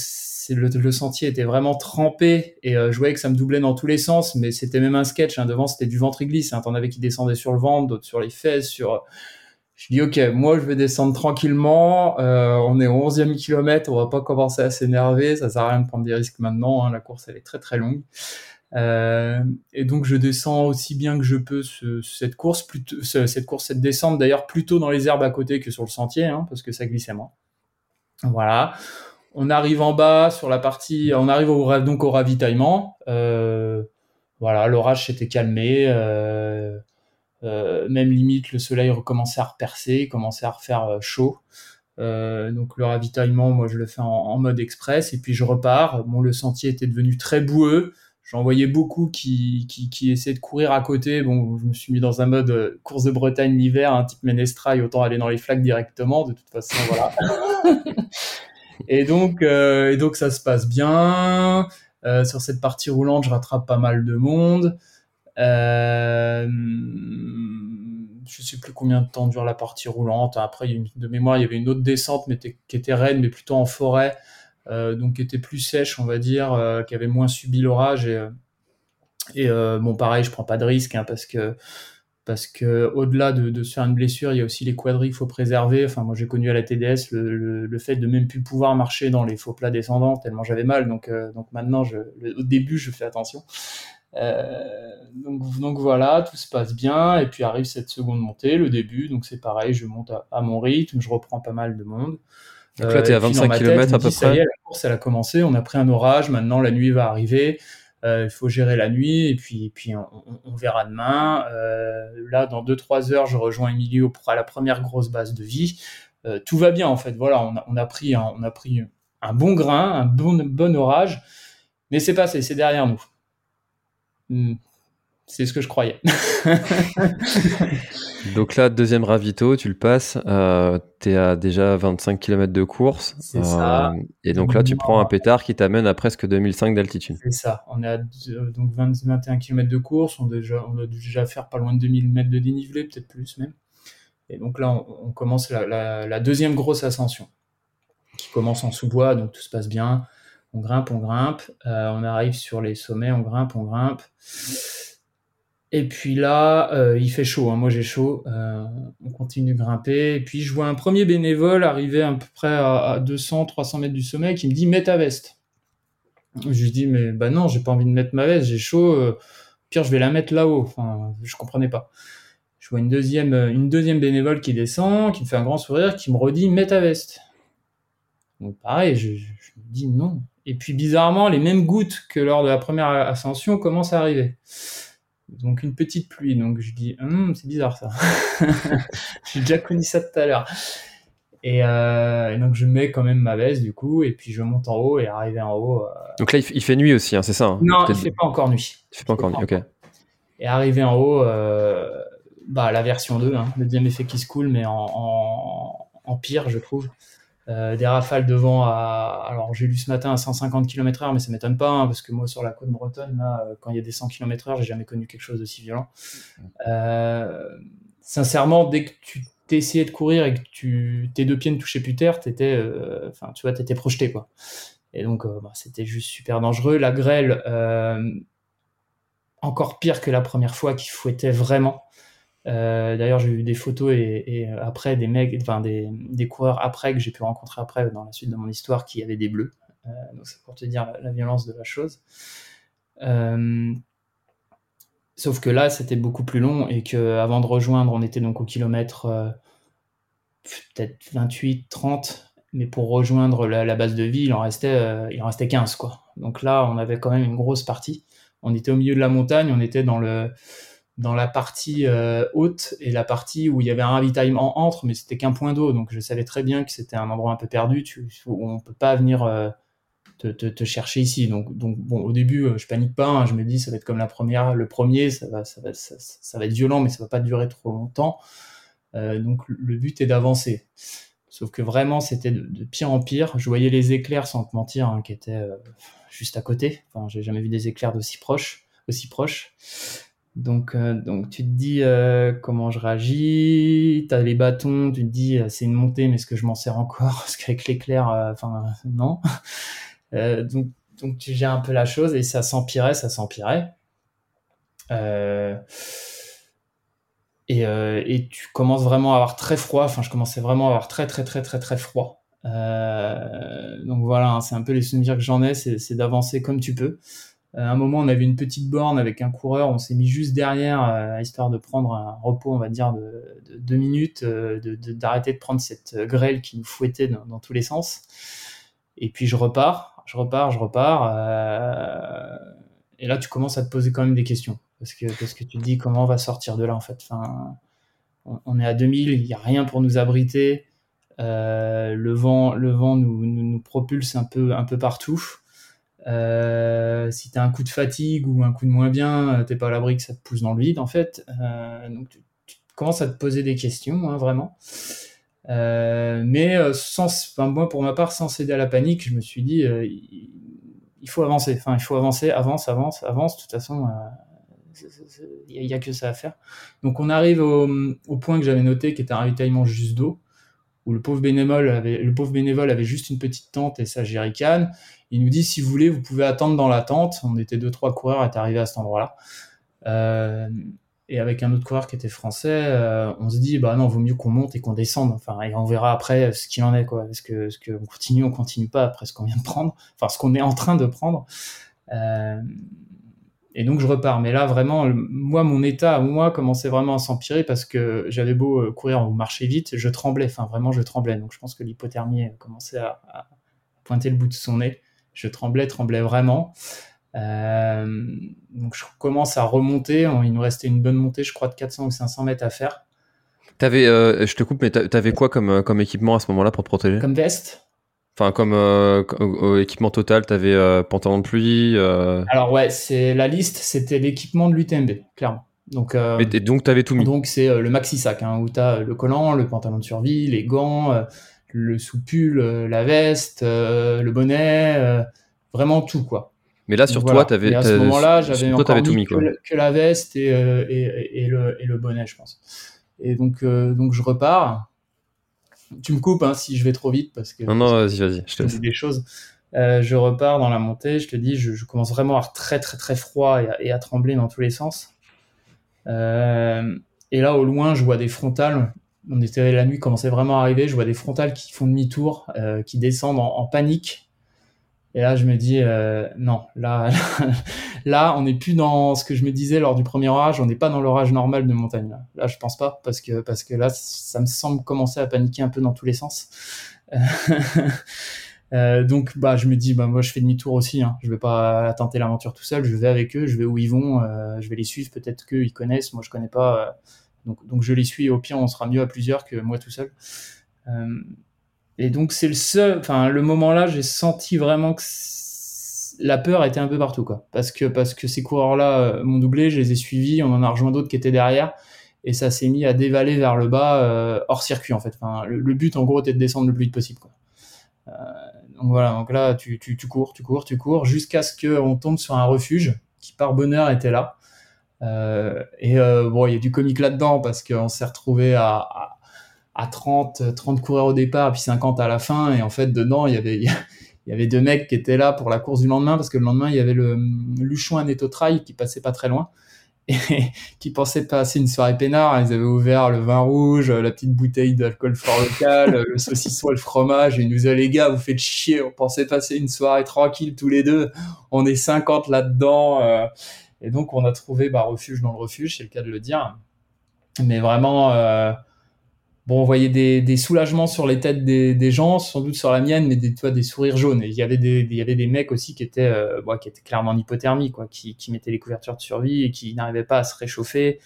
le, sentier était vraiment trempé et euh, je voyais que ça me doublait dans tous les sens, mais c'était même un sketch. Hein, devant, c'était du ventre glisse. Hein, T'en avais qui descendaient sur le ventre, d'autres sur les fesses. Sur... Je dis, OK, moi, je vais descendre tranquillement. Euh, on est au 11e kilomètre. On va pas commencer à s'énerver. Ça sert à rien de prendre des risques maintenant. Hein, la course, elle est très, très longue. Euh, et donc je descends aussi bien que je peux ce, cette course, plutôt, cette course, cette descente d'ailleurs plutôt dans les herbes à côté que sur le sentier, hein, parce que ça glissait moins. Voilà. On arrive en bas sur la partie, on arrive donc au ravitaillement. Euh, voilà, l'orage s'était calmé. Euh, même limite, le soleil recommençait à repercer, commençait à refaire chaud. Donc le ravitaillement, moi je le fais en, en, mode express et puis je repars. Bon, le sentier était devenu très boueux. J'en voyais beaucoup qui, qui, qui, essaient de courir à côté. Bon, je me suis mis dans un mode euh, course de Bretagne l'hiver, un type Ménestrail, autant aller dans les flaques directement. De toute façon, voilà. [LAUGHS] Et donc, euh, et donc ça se passe bien. Euh, sur cette partie roulante, je rattrape pas mal de monde. Euh, je sais plus combien de temps dure la partie roulante. Après, une, de mémoire, il y avait une autre descente, mais qui était raide, mais plutôt en forêt, donc qui était plus sèche, on va dire, euh, qui avait moins subi l'orage. Et, euh, bon, pareil, je prends pas de risque hein, parce que parce que au-delà de, de, se faire une blessure, il y a aussi les quadris qu'il faut préserver. Enfin, moi, j'ai connu à la TDS le, le, fait de même plus pouvoir marcher dans les faux plats descendants tellement j'avais mal. Donc, euh, donc maintenant, au début, je fais attention. Euh, donc, donc voilà, tout se passe bien. Et puis arrive cette seconde montée, le début. Donc c'est pareil, je monte à, mon rythme, je reprends pas mal de monde. Donc là, tu es à 25 km à peu près. Est, la course, elle a commencé. On a pris un orage. Maintenant, la nuit va arriver. Euh, il faut gérer la nuit et puis, et puis on, on, verra demain. Euh, là, dans 2-3 heures, je rejoins Emilio pour la première grosse base de vie. Euh, tout va bien en fait. Voilà, on a, on a, pris, un, on a pris un bon grain, un bon, bon orage, mais c'est passé, c'est derrière nous. C'est ce que je croyais. [LAUGHS] Donc là, deuxième ravito, tu le passes, euh, tu es à déjà 25 km de course. C'est euh, ça. Et donc là, tu prends un pétard qui t'amène à presque 2005 d'altitude. C'est ça. On est à donc 20, 21 km de course. On, déjà, on a déjà faire pas loin de 2000 mètres de dénivelé, peut-être plus même. Et donc là, on, on commence la, la, la, deuxième grosse ascension qui commence en sous-bois, donc tout se passe bien. On grimpe, on grimpe. Euh, on arrive sur les sommets, on grimpe, on grimpe. Et puis là, euh, il fait chaud, hein. moi j'ai chaud, euh, on continue de grimper. Et puis je vois un premier bénévole arriver à peu près à, 200-300 mètres du sommet qui me dit mets ta veste. Je lui dis mais bah non, j'ai pas envie de mettre ma veste, j'ai chaud. Euh, pire, je vais la mettre là-haut. Enfin, je comprenais pas. Je vois une deuxième, une deuxième bénévole qui descend, qui me fait un grand sourire, qui me redit mets ta veste. Pareil, je, je me dis non. Et puis bizarrement, les mêmes gouttes que lors de la première ascension commencent à arriver donc une petite pluie. Donc je dis, hm, c'est bizarre ça. [LAUGHS] J'ai déjà connu ça tout à l'heure. Et, euh, et, donc je mets quand même ma veste du coup, et puis je monte en haut et arrivé en haut. Euh... Donc là il fait nuit aussi, hein, c'est ça hein? Non, il fait pas encore nuit. Il fait pas encore nuit, ok. Et arrivé en haut, euh, bah la version 2, hein, le deuxième effet qui se coule, mais en, en, en pire je trouve. Euh, des rafales de vent à alors j'ai lu ce matin à 150 km heure mais ça m'étonne pas hein, parce que moi sur la côte bretonne là euh, quand il y a des 100 km heure j'ai jamais connu quelque chose d'aussi violent. Euh, sincèrement dès que tu t'essayais de courir et que tu tes deux pieds ne touchaient plus terre t'étais enfin tu vois t'étais projeté quoi. Et donc bah, c'était juste super dangereux. La grêle encore pire que la première fois qui fouettait vraiment D'ailleurs, j'ai eu des photos et, et, après des mecs, enfin des, coureurs après que j'ai pu rencontrer après dans la suite de mon histoire qui avaient des bleus. Euh, donc c'est pour te dire la, violence de la chose. Euh, sauf que là, c'était beaucoup plus long et que avant de rejoindre, on était donc au kilomètre euh, peut-être 28, 30, mais pour rejoindre la, base de vie, il en restait, euh, il en restait 15 quoi. Donc là, on avait quand même une grosse partie. On était au milieu de la montagne, on était dans le dans la partie haute et la partie où il y avait un ravitaillement entre, mais c'était qu'un point d'eau, donc je savais très bien que c'était un endroit un peu perdu, on peut pas venir te, te, chercher ici. Donc, bon, au début, je panique pas, hein, je me dis ça va être comme la première, le premier, ça va, être violent, mais ça va pas durer trop longtemps. donc le but est d'avancer. Sauf que vraiment, c'était de, pire en pire. Je voyais les éclairs, sans te mentir, hein, qui étaient euh, juste à côté. Enfin, j'ai jamais vu des éclairs d'aussi proches, aussi proches. Donc, euh, donc tu te dis euh, comment je réagis. T'as les bâtons, tu te dis c'est une montée, mais est-ce que je m'en sers encore? [LAUGHS] Parce qu'avec l'éclair, enfin non. [LAUGHS] donc, donc tu gères un peu la chose et ça s'empirait, ça s'empirait. Euh, euh, et, tu commences vraiment à avoir très froid. Enfin, je commençais vraiment à avoir très, très, très, très, très froid. Euh, donc voilà, hein, c'est un peu les souvenirs que j'en ai, c'est d'avancer comme tu peux. Euh, à un moment, on avait une petite borne avec un coureur, on s'est mis juste derrière, histoire de prendre un repos, on va dire, de, deux minutes, d'arrêter de, prendre cette grêle qui nous fouettait dans, tous les sens. Et puis je repars, je repars, je repars. et là, tu commences à te poser quand même des questions parce que, parce que tu te dis comment on va sortir de là en fait? Enfin, on, est à 2000, il n'y a rien pour nous abriter. Euh, le vent, le vent nous, nous, propulse un peu, un peu partout. Euh, si tu as un coup de fatigue ou un coup de moins bien, t'es pas à l'abri que ça te pousse dans le vide en fait. Euh, donc tu, commences à te poser des questions, hein, vraiment. mais sans, enfin, moi pour ma part, sans céder à la panique, je me suis dit, il, faut avancer. Enfin, il faut avancer, avance, avance, avance. De toute façon, il n'y a, que ça à faire. Donc on arrive au, point que j'avais noté, qui était un ravitaillement juste d'eau, où le pauvre, bénévole avait, le pauvre bénévole avait juste une petite tente et sa jerrycan. Il nous dit, si vous voulez, vous pouvez attendre dans la tente. On était deux, trois coureurs à être arrivés à cet endroit-là. Euh, et avec un autre coureur qui était français, euh, on se dit, bah non, vaut mieux qu'on monte et qu'on descende. Enfin, et on verra après ce qu'il en est, quoi. Est-ce que, ce qu'on continue, on continue pas après ce qu'on vient de prendre? Enfin, ce qu'on est en train de prendre. Euh, et donc je repars. Mais là, vraiment, moi, mon état, moi, commençait vraiment à s'empirer parce que j'avais beau courir ou marcher vite, je tremblais. Enfin, vraiment, je tremblais. Donc je pense que l'hypothermie commençait à, pointer le bout de son nez. Je tremblais, tremblais vraiment. Euh, donc je commence à remonter. Il nous restait une bonne montée, je crois, de 400 ou 500 mètres à faire. T'avais, euh, je te coupe, mais t'avais quoi comme, comme équipement à ce moment-là pour te protéger? Comme veste Enfin, comme euh, équipement total, tu avais euh, pantalon de pluie. Euh. Alors ouais, c'est la liste, c'était l'équipement de l'UTMB, clairement. Donc, et, donc tu avais tout mis. Donc c'est le maxi sac, hein, où tu as le collant, le pantalon de survie, les gants, le sous-pull, la veste, le bonnet, vraiment tout quoi. Mais là sur toi, tu avais. à ce moment-là, j'avais encore tout mis, que, que, la veste et, et, et, le, et le bonnet, je pense. Et donc, donc je repars tu me coupes hein, si je vais trop vite parce que. Non, non, vas-y, vas-y, je te dis des choses. Euh, je repars dans la montée, je te dis, je, commence vraiment à avoir très, très, très froid et à, trembler dans tous les sens. Euh, et là, au loin, je vois des frontales. On était la nuit commençait vraiment à arriver. Je vois des frontales qui font demi-tour, euh, qui descendent en panique et là, je me dis, euh, non, là, [LAUGHS] là, on n'est plus dans ce que je me disais lors du premier orage, on n'est pas dans l'orage normal de montagne. Là. là, je pense pas, parce que, parce que là, ça me semble commencer à paniquer un peu dans tous les sens. [LAUGHS] Euh, donc, bah, je me dis, bah, moi, je fais demi-tour aussi. Hein. Je vais pas tenter l'aventure tout seul. Je vais avec eux, je vais où ils vont, je vais les suivre. Peut-être qu'eux, ils connaissent. Moi, je connais pas. Donc, je les suis. Au pire, on sera mieux à plusieurs que moi tout seul. Euh, et donc c'est le seul, enfin le moment là, j'ai senti vraiment que la peur était un peu partout quoi, parce que parce que ces coureurs là euh, m'ont doublé, je les ai suivis, on en a rejoint d'autres qui étaient derrière, et ça s'est mis à dévaler vers le bas euh, hors circuit en fait. Le, but en gros était de descendre le plus vite possible donc voilà, donc là tu, tu cours, tu cours, tu cours jusqu'à ce qu'on tombe sur un refuge qui par bonheur était là. Euh, et bon, il y a du comique là-dedans parce qu'on s'est retrouvé à, à à 30, 30 coureurs au départ, puis 50 à la fin. Et en fait, dedans, il y avait, [LAUGHS] il y avait deux mecs qui étaient là pour la course du lendemain, parce que le lendemain, il y avait le Luchon Neto Trail qui passait pas très loin. [LAUGHS] Et qui pensaient passer une soirée peinard. Ils avaient ouvert le vin rouge, la petite bouteille d'alcool fort local, [LAUGHS] le saucisson le fromage. Et ils nous disaient, les gars, vous faites chier. On pensait passer une soirée tranquille tous les deux. On est 50 là-dedans. Et donc, on a trouvé bah, refuge dans le refuge, c'est le cas de le dire. Mais vraiment, euh, bon, on voyait des, soulagements sur les têtes des, gens, sans doute sur la mienne, mais des, toi, des sourires jaunes. Et il y avait des, il y avait des mecs aussi qui étaient, euh, qui étaient clairement en hypothermie, quoi, qui, mettaient les couvertures de survie et qui n'arrivaient pas à se réchauffer.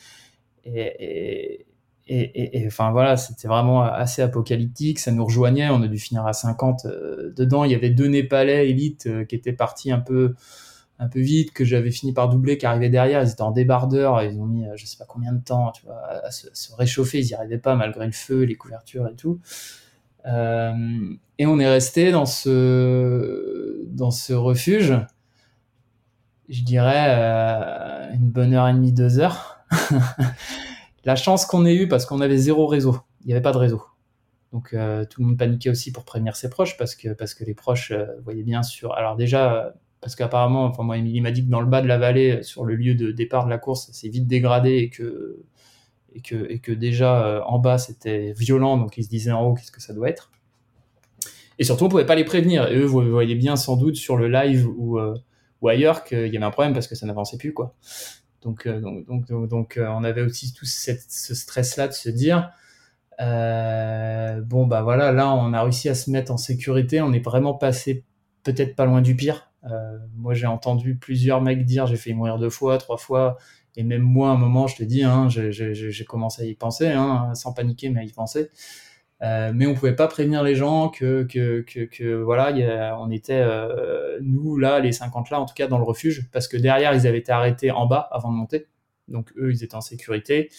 Et, et, enfin voilà, c'était vraiment assez apocalyptique. Ça nous rejoignait. On a dû finir à 50 euh, dedans. Il y avait deux Népalais élites qui étaient partis un peu un peu vite, que j'avais fini par doubler, qui arrivaient derrière, ils étaient en débardeur, ils ont mis euh, je sais pas combien de temps à, se, réchauffer, ils n'y arrivaient pas malgré le feu, les couvertures et tout. Euh, et on est resté dans ce, dans ce refuge, je dirais euh, une bonne heure et demie, deux heures. [LAUGHS] La chance qu'on ait eue, parce qu'on avait zéro réseau, il n'y avait pas de réseau. Donc tout le monde paniquait aussi pour prévenir ses proches, parce que, parce que les proches voyaient bien sûr. Alors déjà, parce qu'apparemment, enfin moi, il m'a dit que dans le bas de la vallée, sur le lieu de départ de la course, ça s'est vite dégradé et que et que, et que déjà euh, en bas c'était violent, donc ils se disaient en haut qu'est-ce que ça doit être? Et surtout, on pouvait pas les prévenir. Et eux, vous voyez bien sans doute sur le live ou, euh, ou ailleurs qu'il y avait un problème parce que ça n'avançait plus, quoi. Donc, euh, donc, donc, donc, on avait aussi tout ce stress-là de se dire, bon, bah voilà, là, on a réussi à se mettre en sécurité, on est vraiment passé peut-être pas loin du pire. Euh, moi, j'ai entendu plusieurs mecs dire j'ai fait mourir deux fois, trois fois, et même moi, à un moment, je te dis, hein, j'ai commencé à y penser, hein, sans paniquer, mais à y penser. Euh, mais on pouvait pas prévenir les gens que, que, que, que voilà, on était, euh, nous, là, les 50 là, en tout cas, dans le refuge, parce que derrière, ils avaient été arrêtés en bas avant de monter. Donc, eux, ils étaient en sécurité.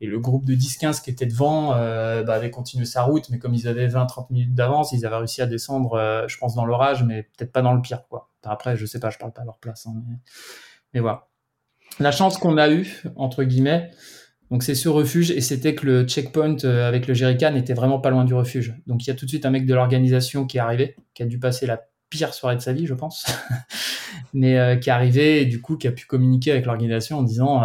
Et le groupe de 10-15 qui était devant euh, bah, avait continué sa route, mais comme ils avaient 20-30 minutes d'avance, ils avaient réussi à descendre, euh, je pense, dans l'orage, mais peut-être pas dans le pire. Quoi. Après, je sais pas, je parle pas à leur place. Hein, mais... voilà. La chance qu'on a eue, entre guillemets, donc c'est ce refuge, et c'était que le checkpoint euh, avec le jerrycan était vraiment pas loin du refuge. Donc il y a tout de suite un mec de l'organisation qui est arrivé, qui a dû passer la pire soirée de sa vie, je pense, [LAUGHS] mais qui est arrivé et du coup qui a pu communiquer avec l'organisation en disant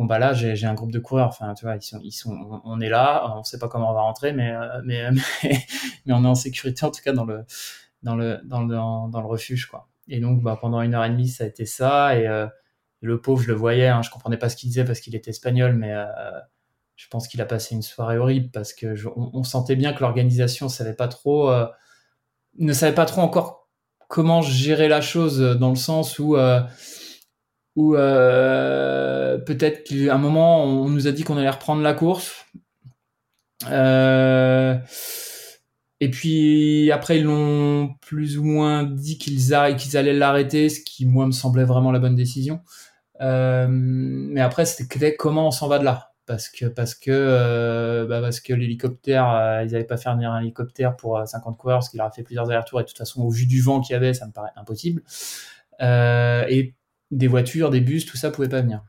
bon bah là j'ai un groupe de coureurs. Enfin tu vois ils sont on est là. On sait pas comment on va rentrer mais euh, [LAUGHS] mais mais, on est en sécurité en tout cas dans le dans le dans le refuge quoi. Et donc bah pendant une heure et demie ça a été ça. Et, euh, le pauvre je le voyais hein, je comprenais pas ce qu'il disait parce qu'il était espagnol mais euh, je pense qu'il a passé une soirée horrible parce que on, sentait bien que l'organisation savait pas trop ne savait pas trop encore comment gérer la chose dans le sens où euh, peut-être qu'à un moment on nous a dit qu'on allait reprendre la course. Euh, et puis après ils l'ont plus ou moins dit qu'ils qu'ils allaient l'arrêter, ce qui moi me semblait vraiment la bonne décision. Euh, mais après c'était comment on s'en va de là? Parce que parce que bah parce que l'hélicoptère ils n'avaient pas fait venir un hélicoptère pour 50 coureurs parce qu'il aurait fait plusieurs allers-retours et de toute façon au vu du vent qu'il y avait ça me paraît impossible et des voitures, des bus, tout ça pouvait pas venir.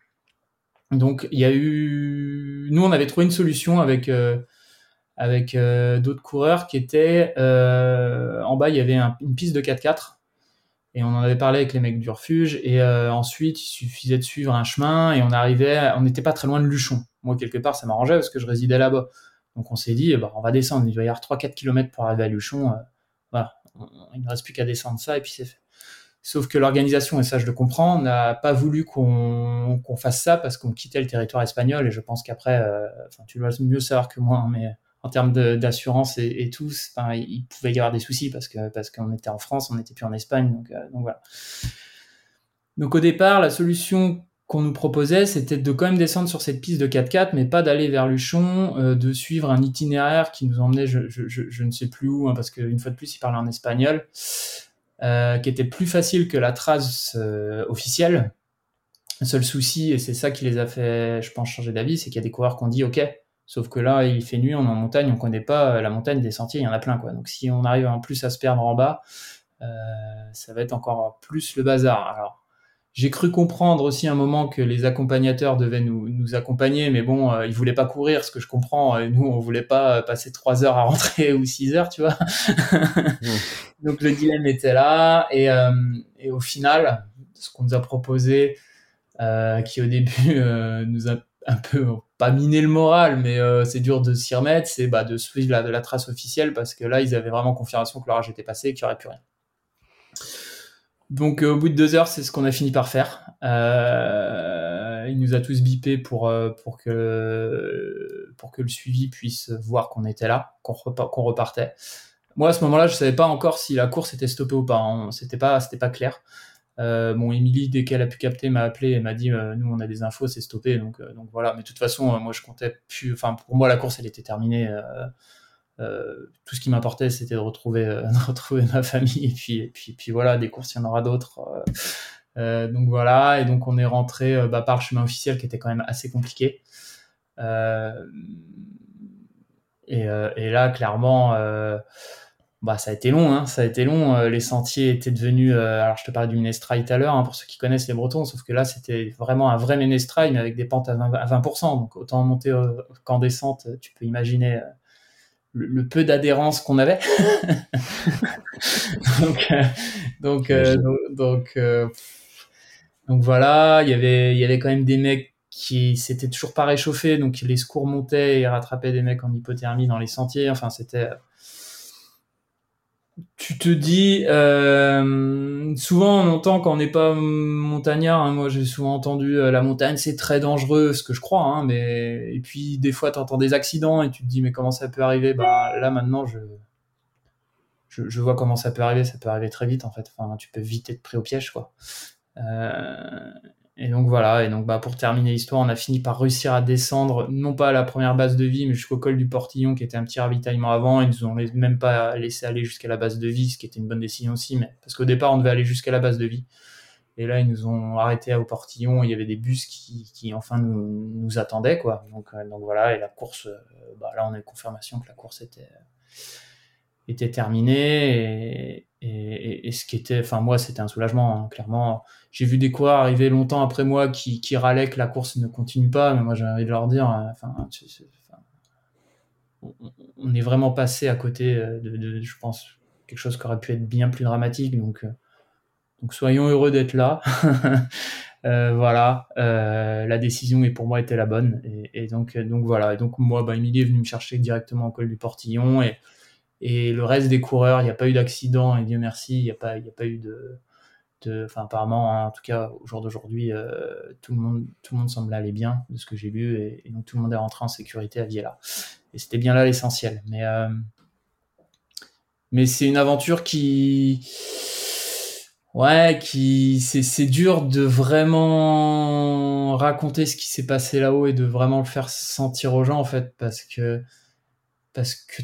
Donc il y a eu, nous on avait trouvé une solution avec euh, euh, d'autres coureurs qui étaient euh, en bas il y avait une piste de 4x4 et on en avait parlé avec les mecs du refuge et ensuite il suffisait de suivre un chemin et on arrivait, on n'était pas très loin de Luchon. Moi quelque part ça m'arrangeait parce que je résidais là-bas. Donc on s'est dit bah, on va descendre, il va y avoir 3-4 km pour arriver à Luchon. voilà, il ne reste plus qu'à descendre ça et puis c'est fait. Sauf que l'organisation, et ça je le comprends, n'a pas voulu qu'on fasse ça parce qu'on quittait le territoire espagnol. Et je pense qu'après, euh, enfin, tu dois mieux savoir que moi, hein, mais en termes d'assurance et, tout, il pouvait y avoir des soucis parce que parce qu'on était en France, on n'était plus en Espagne. Donc, euh, donc voilà. Donc au départ, la solution qu'on nous proposait, c'était de quand même descendre sur cette piste de 4x4, mais pas d'aller vers Luchon, euh, de suivre un itinéraire qui nous emmenait, je, je, je, ne sais plus où, hein, parce qu'une fois de plus, il parlait en espagnol. Euh, qui était plus facile que la trace euh, officielle. Le seul souci, et c'est ça qui les a fait, je pense, changer d'avis, c'est qu'il y a des coureurs qui ont dit OK, sauf que là, il fait nuit, on est en montagne, on connaît pas euh, la montagne des sentiers, il y en a plein. quoi. Donc si on arrive en plus à se perdre en bas, ça va être encore plus le bazar. Alors, j'ai cru comprendre aussi un moment que les accompagnateurs devaient nous, nous accompagner, mais bon, euh, ils voulaient pas courir, ce que je comprends. Et nous, on voulait pas passer trois heures à [LAUGHS] rentrer ou six heures, tu vois. Donc le dilemme était là, et, euh, et au final, ce qu'on nous a proposé, euh, qui au début euh, nous a un peu pas miné le moral, mais c'est dur de s'y remettre, c'est bah, de suivre la, la trace officielle parce que là, ils avaient vraiment confirmation que l'orage était passé et qu'il n'y aurait plus rien. Donc au bout de deux heures, c'est ce qu'on a fini par faire. Euh, il nous a tous bipé pour euh, pour que pour que le suivi puisse voir qu'on était là, qu'on repartait. Moi à ce moment-là, je savais pas encore si la course était stoppée ou pas. Hein. C'était pas c'était pas clair. Euh, bon, Émilie, dès qu'elle a pu capter, m'a appelé et m'a dit euh, Nous, on a des infos, c'est stoppé. Donc, euh, donc voilà. Mais de toute façon, moi, je comptais plus. Enfin, pour moi, la course, elle était terminée. Tout ce qui m'importait, c'était de retrouver, [LAUGHS] retrouver ma famille. Et puis, puis, puis voilà, des courses, il y en aura d'autres. donc voilà. Et donc, on est rentré bah, par le chemin officiel qui était quand même assez compliqué. Et, là, clairement bah, ça a été long, hein, ça a été long. Euh, les sentiers étaient devenus. Euh, alors, je te parlais du Ménestrail tout à l'heure, hein, pour ceux qui connaissent les Bretons, sauf que là, c'était vraiment un vrai Ménestrail, mais avec des pentes à 20%. À 20% donc, autant monter qu'en descente, tu peux imaginer euh, le, peu d'adhérence qu'on avait. [LAUGHS] donc, donc, donc, donc, voilà, il y avait, il y avait quand même des mecs qui s'étaient toujours pas réchauffés, donc les secours montaient et rattrapaient des mecs en hypothermie dans les sentiers. Enfin, c'était tu te dis, euh, souvent on entend quand on n'est pas montagnard, hein, moi j'ai souvent entendu euh, la montagne c'est très dangereux, ce que je crois, hein, mais et puis des fois tu entends des accidents et tu te dis mais comment ça peut arriver? Bah là maintenant je, je, vois comment ça peut arriver, ça peut arriver très vite en fait. Enfin tu peux vite être pris au piège quoi. Euh, et donc voilà, et donc bah, pour terminer l'histoire, on a fini par réussir à descendre, non pas à la première base de vie, mais jusqu'au col du Portillon, qui était un petit ravitaillement avant. Ils nous ont même pas laissé aller jusqu'à la base de vie, ce qui était une bonne décision aussi, mais parce qu'au départ, on devait aller jusqu'à la base de vie. Et là, ils nous ont arrêté au Portillon. Il y avait des bus qui, qui enfin nous, nous attendaient, quoi. Donc, euh, voilà, et la course, euh, bah, là, on a eu confirmation que la course était était terminée et, ce qui était, enfin moi c'était un soulagement hein, clairement. J'ai vu des coureurs arriver longtemps après moi qui, râlaient que la course ne continue pas, mais moi j'ai envie de leur dire, euh, enfin, on, est vraiment passé à côté euh, de, je pense, quelque chose qui aurait pu être bien plus dramatique. Donc, euh, soyons heureux d'être là. [LAUGHS] voilà, la décision et pour moi était la bonne et, donc donc voilà. Et donc moi, bah, Emilie est venue me chercher directement au col du Portillon et et le reste des coureurs, il n'y a pas eu d'accident, et Dieu merci, il n'y a, pas, a pas eu de. Enfin, apparemment, hein, en tout cas, au jour d'aujourd'hui, euh, tout, le monde, tout le monde semble aller bien de ce que j'ai lu, et, donc tout le monde est rentré en sécurité à Viella. Et c'était bien là l'essentiel. Mais, euh, mais c'est une aventure qui. Ouais, qui c'est dur de vraiment raconter ce qui s'est passé là-haut et de vraiment le faire sentir aux gens en fait parce que parce que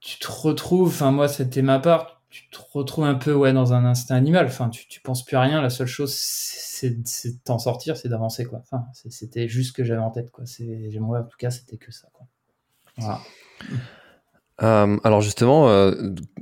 tu te retrouves, enfin moi c'était ma part, tu te retrouves un peu ouais dans un instinct animal. Enfin tu, tu penses plus à rien. La seule chose c'est de t'en sortir, c'est d'avancer quoi. Enfin c'était juste ce que j'avais en tête quoi. C'est moi en tout cas c'était que ça quoi. Voilà. Euh, alors justement, euh,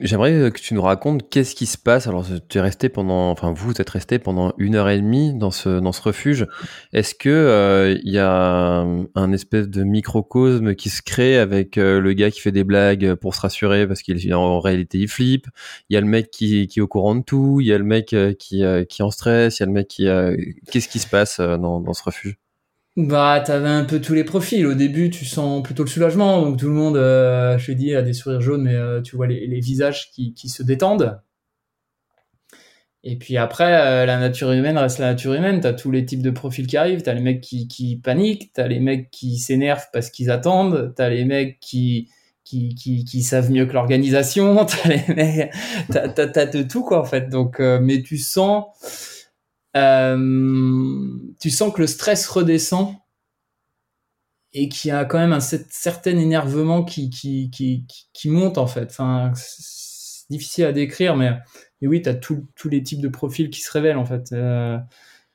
j'aimerais que tu nous racontes qu'est-ce qui se passe. Alors tu es resté pendant, enfin vous êtes resté pendant une heure et demie dans ce dans ce refuge. Est-ce que euh, il y a un, espèce de microcosme qui se crée avec le gars qui fait des blagues pour se rassurer parce qu'il en réalité il flippe? Il y a le mec qui, qui est au courant de tout. Il y a le mec qui qui est en stress. Il y a le mec qui qu'est-ce qui se passe dans dans ce refuge? Bah, t'avais un peu tous les profils. Au début, tu sens plutôt le soulagement. Donc, tout le monde, euh, je te dis, a des sourires jaunes, mais euh, tu vois les, les visages qui, qui, se détendent. Et puis après, euh, la nature humaine reste la nature humaine. T'as tous les types de profils qui arrivent. T'as les mecs qui, qui paniquent. T'as les mecs qui s'énervent parce qu'ils attendent. T'as les mecs qui, qui, qui, qui savent mieux que l'organisation. [LAUGHS] T'as les mecs, t'as, de tout, quoi, en fait. Donc, mais tu sens, euh, tu sens que le stress redescend et qu'il y a quand même un certain énervement qui, monte en fait. Enfin, c'est difficile à décrire, mais, oui, tu as tous les types de profils qui se révèlent en fait. Euh,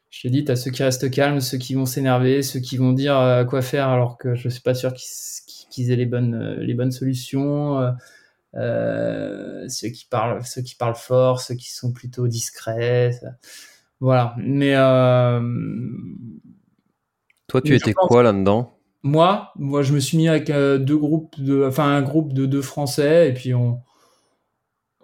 je te dis, tu as ceux qui restent calmes, ceux qui vont s'énerver, ceux qui vont dire euh, quoi faire alors que je suis pas sûr qu'ils aient les bonnes, bonnes solutions. ceux qui parlent, ceux qui parlent fort, ceux qui sont plutôt discrets. Voilà. Mais euh, toi, tu étais quoi là-dedans? Moi, moi, je me suis mis avec euh, deux groupes de, enfin un groupe de deux Français, et puis on,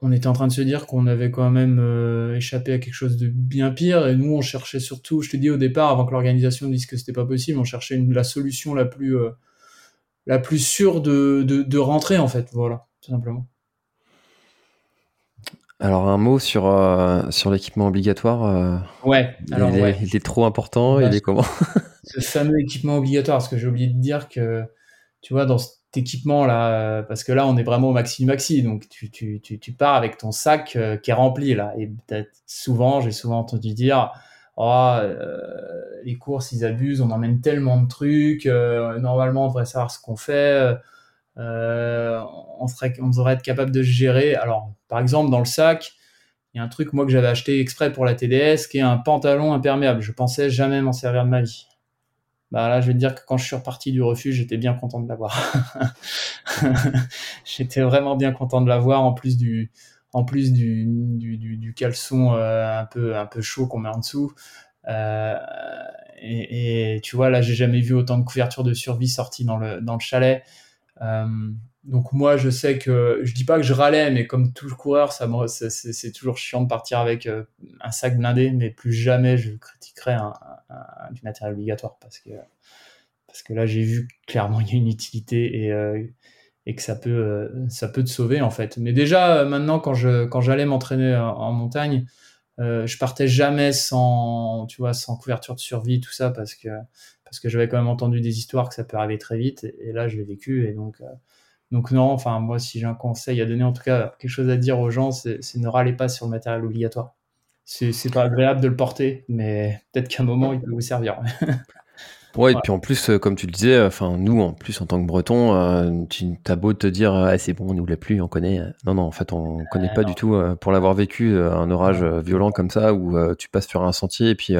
on était en train de se dire qu'on avait quand même euh, échappé à quelque chose de bien pire, et nous, on cherchait surtout, je te dis au départ, avant que l'organisation dise que c'était pas possible, on cherchait la solution la plus, la plus sûre de, de, de rentrer en fait, voilà, tout simplement. Alors un mot sur sur l'équipement obligatoire. ouais. Alors, il, Est, il, est, trop important. il est comment? [LAUGHS] Ce fameux équipement obligatoire, parce que j'ai oublié de dire que tu vois dans cet équipement là, parce que là on est vraiment au maxi maxi, donc tu, tu, tu, tu pars avec ton sac qui est rempli là, et souvent j'ai souvent entendu dire oh, les courses, ils abusent, on emmène tellement de trucs, euh, normalement, on devrait savoir ce qu'on fait, euh, on, serait, on devrait être capable de gérer. Alors, par exemple, dans le sac, il y a un truc, moi, que j'avais acheté exprès pour la TDS, qui est un pantalon imperméable. Je pensais jamais m'en servir de ma vie. Bah là, je vais te dire que quand je suis reparti du refuge, j'étais bien content de l'avoir. [LAUGHS] j'étais vraiment bien content de l'avoir, en plus du, en plus du, du, du, caleçon euh, un, peu, un peu chaud qu'on met en dessous. Euh, et, et, tu vois, là, j'ai jamais vu autant de couvertures de survie sorties dans le, dans le chalet. Euh, donc moi, je sais que je dis pas que je râlais, mais comme tout coureur, ça, c'est toujours chiant de partir avec un sac blindé, mais plus jamais je critiquerai du matériel obligatoire parce que parce que là, j'ai vu clairement il y a une utilité et et que ça peut, euh, ça peut te sauver en fait. Mais déjà, euh, maintenant, quand je quand j'allais m'entraîner en, montagne, euh, je partais jamais sans, tu vois, sans couverture de survie, tout ça, parce que parce que j'avais quand même entendu des histoires que ça peut arriver très vite, et, là, je l'ai vécu, et donc donc non, enfin moi, si j'ai un conseil à donner, en tout cas quelque chose à dire aux gens, c'est ne râlez pas sur le matériel obligatoire. C'est pas agréable de le porter, mais peut-être qu'à un moment, il peut vous servir. [LAUGHS] Ouais, et puis en plus, euh, comme tu le disais, enfin nous, en plus en tant que Breton, euh, tu as beau te dire, ah, c'est bon, on nous l'a plus, on connaît. Non, non, en fait, on connaît pas du tout. Euh, pour l'avoir vécu, un orage violent comme ça, où tu passes sur un sentier et puis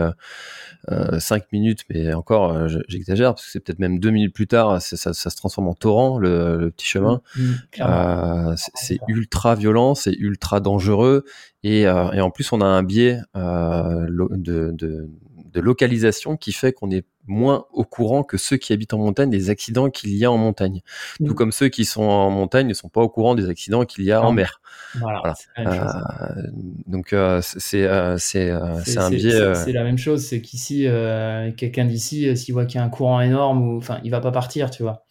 cinq minutes, mais encore, j'exagère parce que c'est peut-être même deux minutes plus tard, ça, ça, se transforme en torrent le, petit chemin. Mmh, mmh, c'est ultra violent, c'est ultra dangereux et, et, en plus, on a un biais de, de de localisation qui fait qu'on est moins au courant que ceux qui habitent en montagne des accidents qu'il y a en montagne. Tout comme ceux qui sont en montagne ne sont pas au courant des accidents qu'il y a en mer. Voilà. Euh, donc euh, c'est euh, c'est un biais. C'est la même chose, c'est qu'ici quelqu'un d'ici s'il voit qu'il y a un courant énorme ou enfin il va pas partir, tu vois.